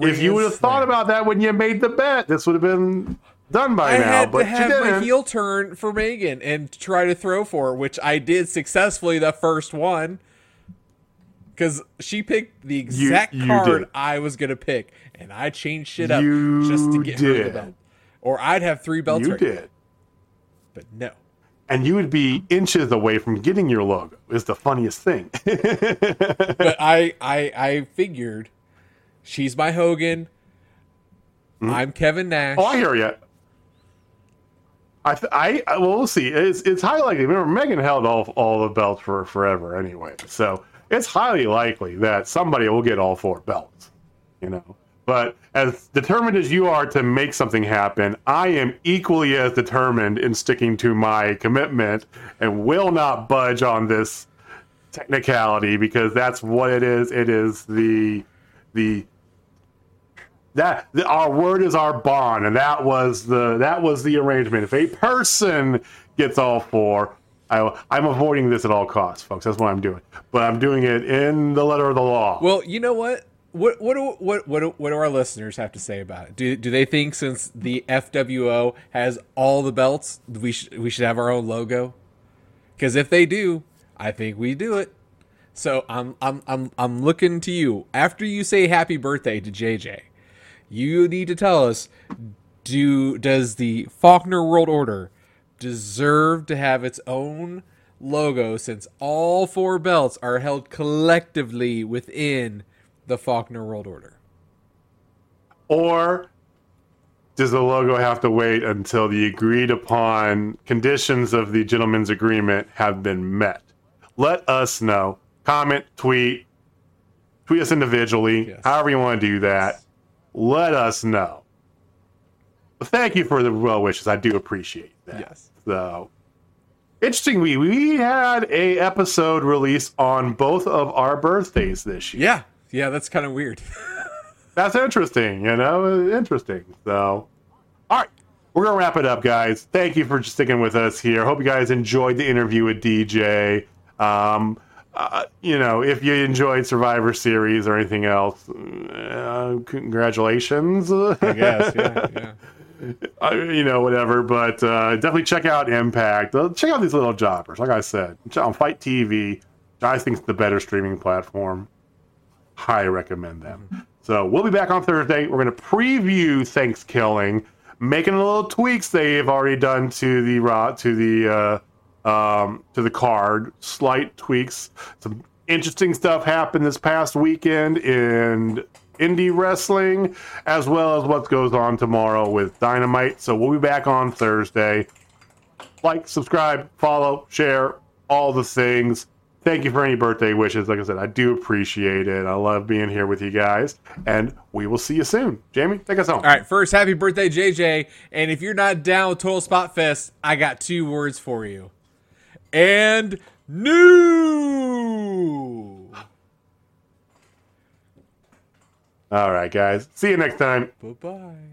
If you would have thought about that when you made the bet, this would have been done by I now. had but to you have my heel turn for Megan and try to throw for her, which I did successfully the first one. Because she picked the exact you card did. I was going to pick, and I changed shit up You just to get her the belt. Or I'd have three belts You right now. did. But no. And you would be inches away from getting your logo. Is the funniest thing. (laughs) But I, I, I figured she's my Hogan. Hmm? I'm Kevin Nash. Oh, I hear you. I, th- I, I- well, we'll see. It's, it's highly likely. Remember, Megan held all, all the belts for forever anyway, so it's highly likely that somebody will get all four belts. You know, but as determined as you are to make something happen, I am equally as determined in sticking to my commitment and will not budge on this technicality because that's what it is. It is the the that the, our word is our bond, and that was the that was the arrangement. If a person gets all four, I, I'm avoiding this at all costs, folks. That's what I'm doing. But I'm doing it in the letter of the law. Well, you know what? What what do, what what do, what do our listeners have to say about it? Do do they think since the FWO has all the belts, we should we should have our own logo? Because if they do, I think we do it. So I'm I'm I'm I'm looking to you after you say happy birthday to JJ. You need to tell us do does the Faulkner World Order deserve to have its own logo since all four belts are held collectively within the Faulkner World Order? Or does the logo have to wait until the agreed upon conditions of the gentleman's agreement have been met? Let us know. Comment, tweet, tweet us individually, Yes. however you want to do that. Let us know. Thank you for the well wishes. I do appreciate that. Yes. So interestingly, we had a episode released on both of our birthdays this year. Yeah. Yeah, that's kind of weird. (laughs) That's interesting, you know, interesting. So, all right, we're gonna wrap it up, guys. Thank you for sticking with us here. Hope you guys enjoyed the interview with DJ. Um, uh, you know, if you enjoyed Survivor Series or anything else, uh, congratulations. I guess. Yeah. Yeah. (laughs) I- you know, whatever. But uh, definitely check out Impact. Uh, check out these little jobbers. Like I said, on FITE TV. I think it's the better streaming platform. Highly recommend them. So we'll be back on Thursday. We're going to preview Thanksgiving, making a little tweaks they've already done to the to the uh, um, to the card. Slight tweaks. Some interesting stuff happened this past weekend in indie wrestling, as well as what goes on tomorrow with Dynamite. So we'll be back on Thursday. Like, subscribe, follow, share, all the things. Thank you for any birthday wishes. Like I said, I do appreciate it. I love being here with you guys, and we will see you soon. Jamie, take us home. All right. First, happy birthday, JJ. And if you're not down with Total Spot Fest, I got two words for you. And new. All right, guys. See you next time. Bye bye.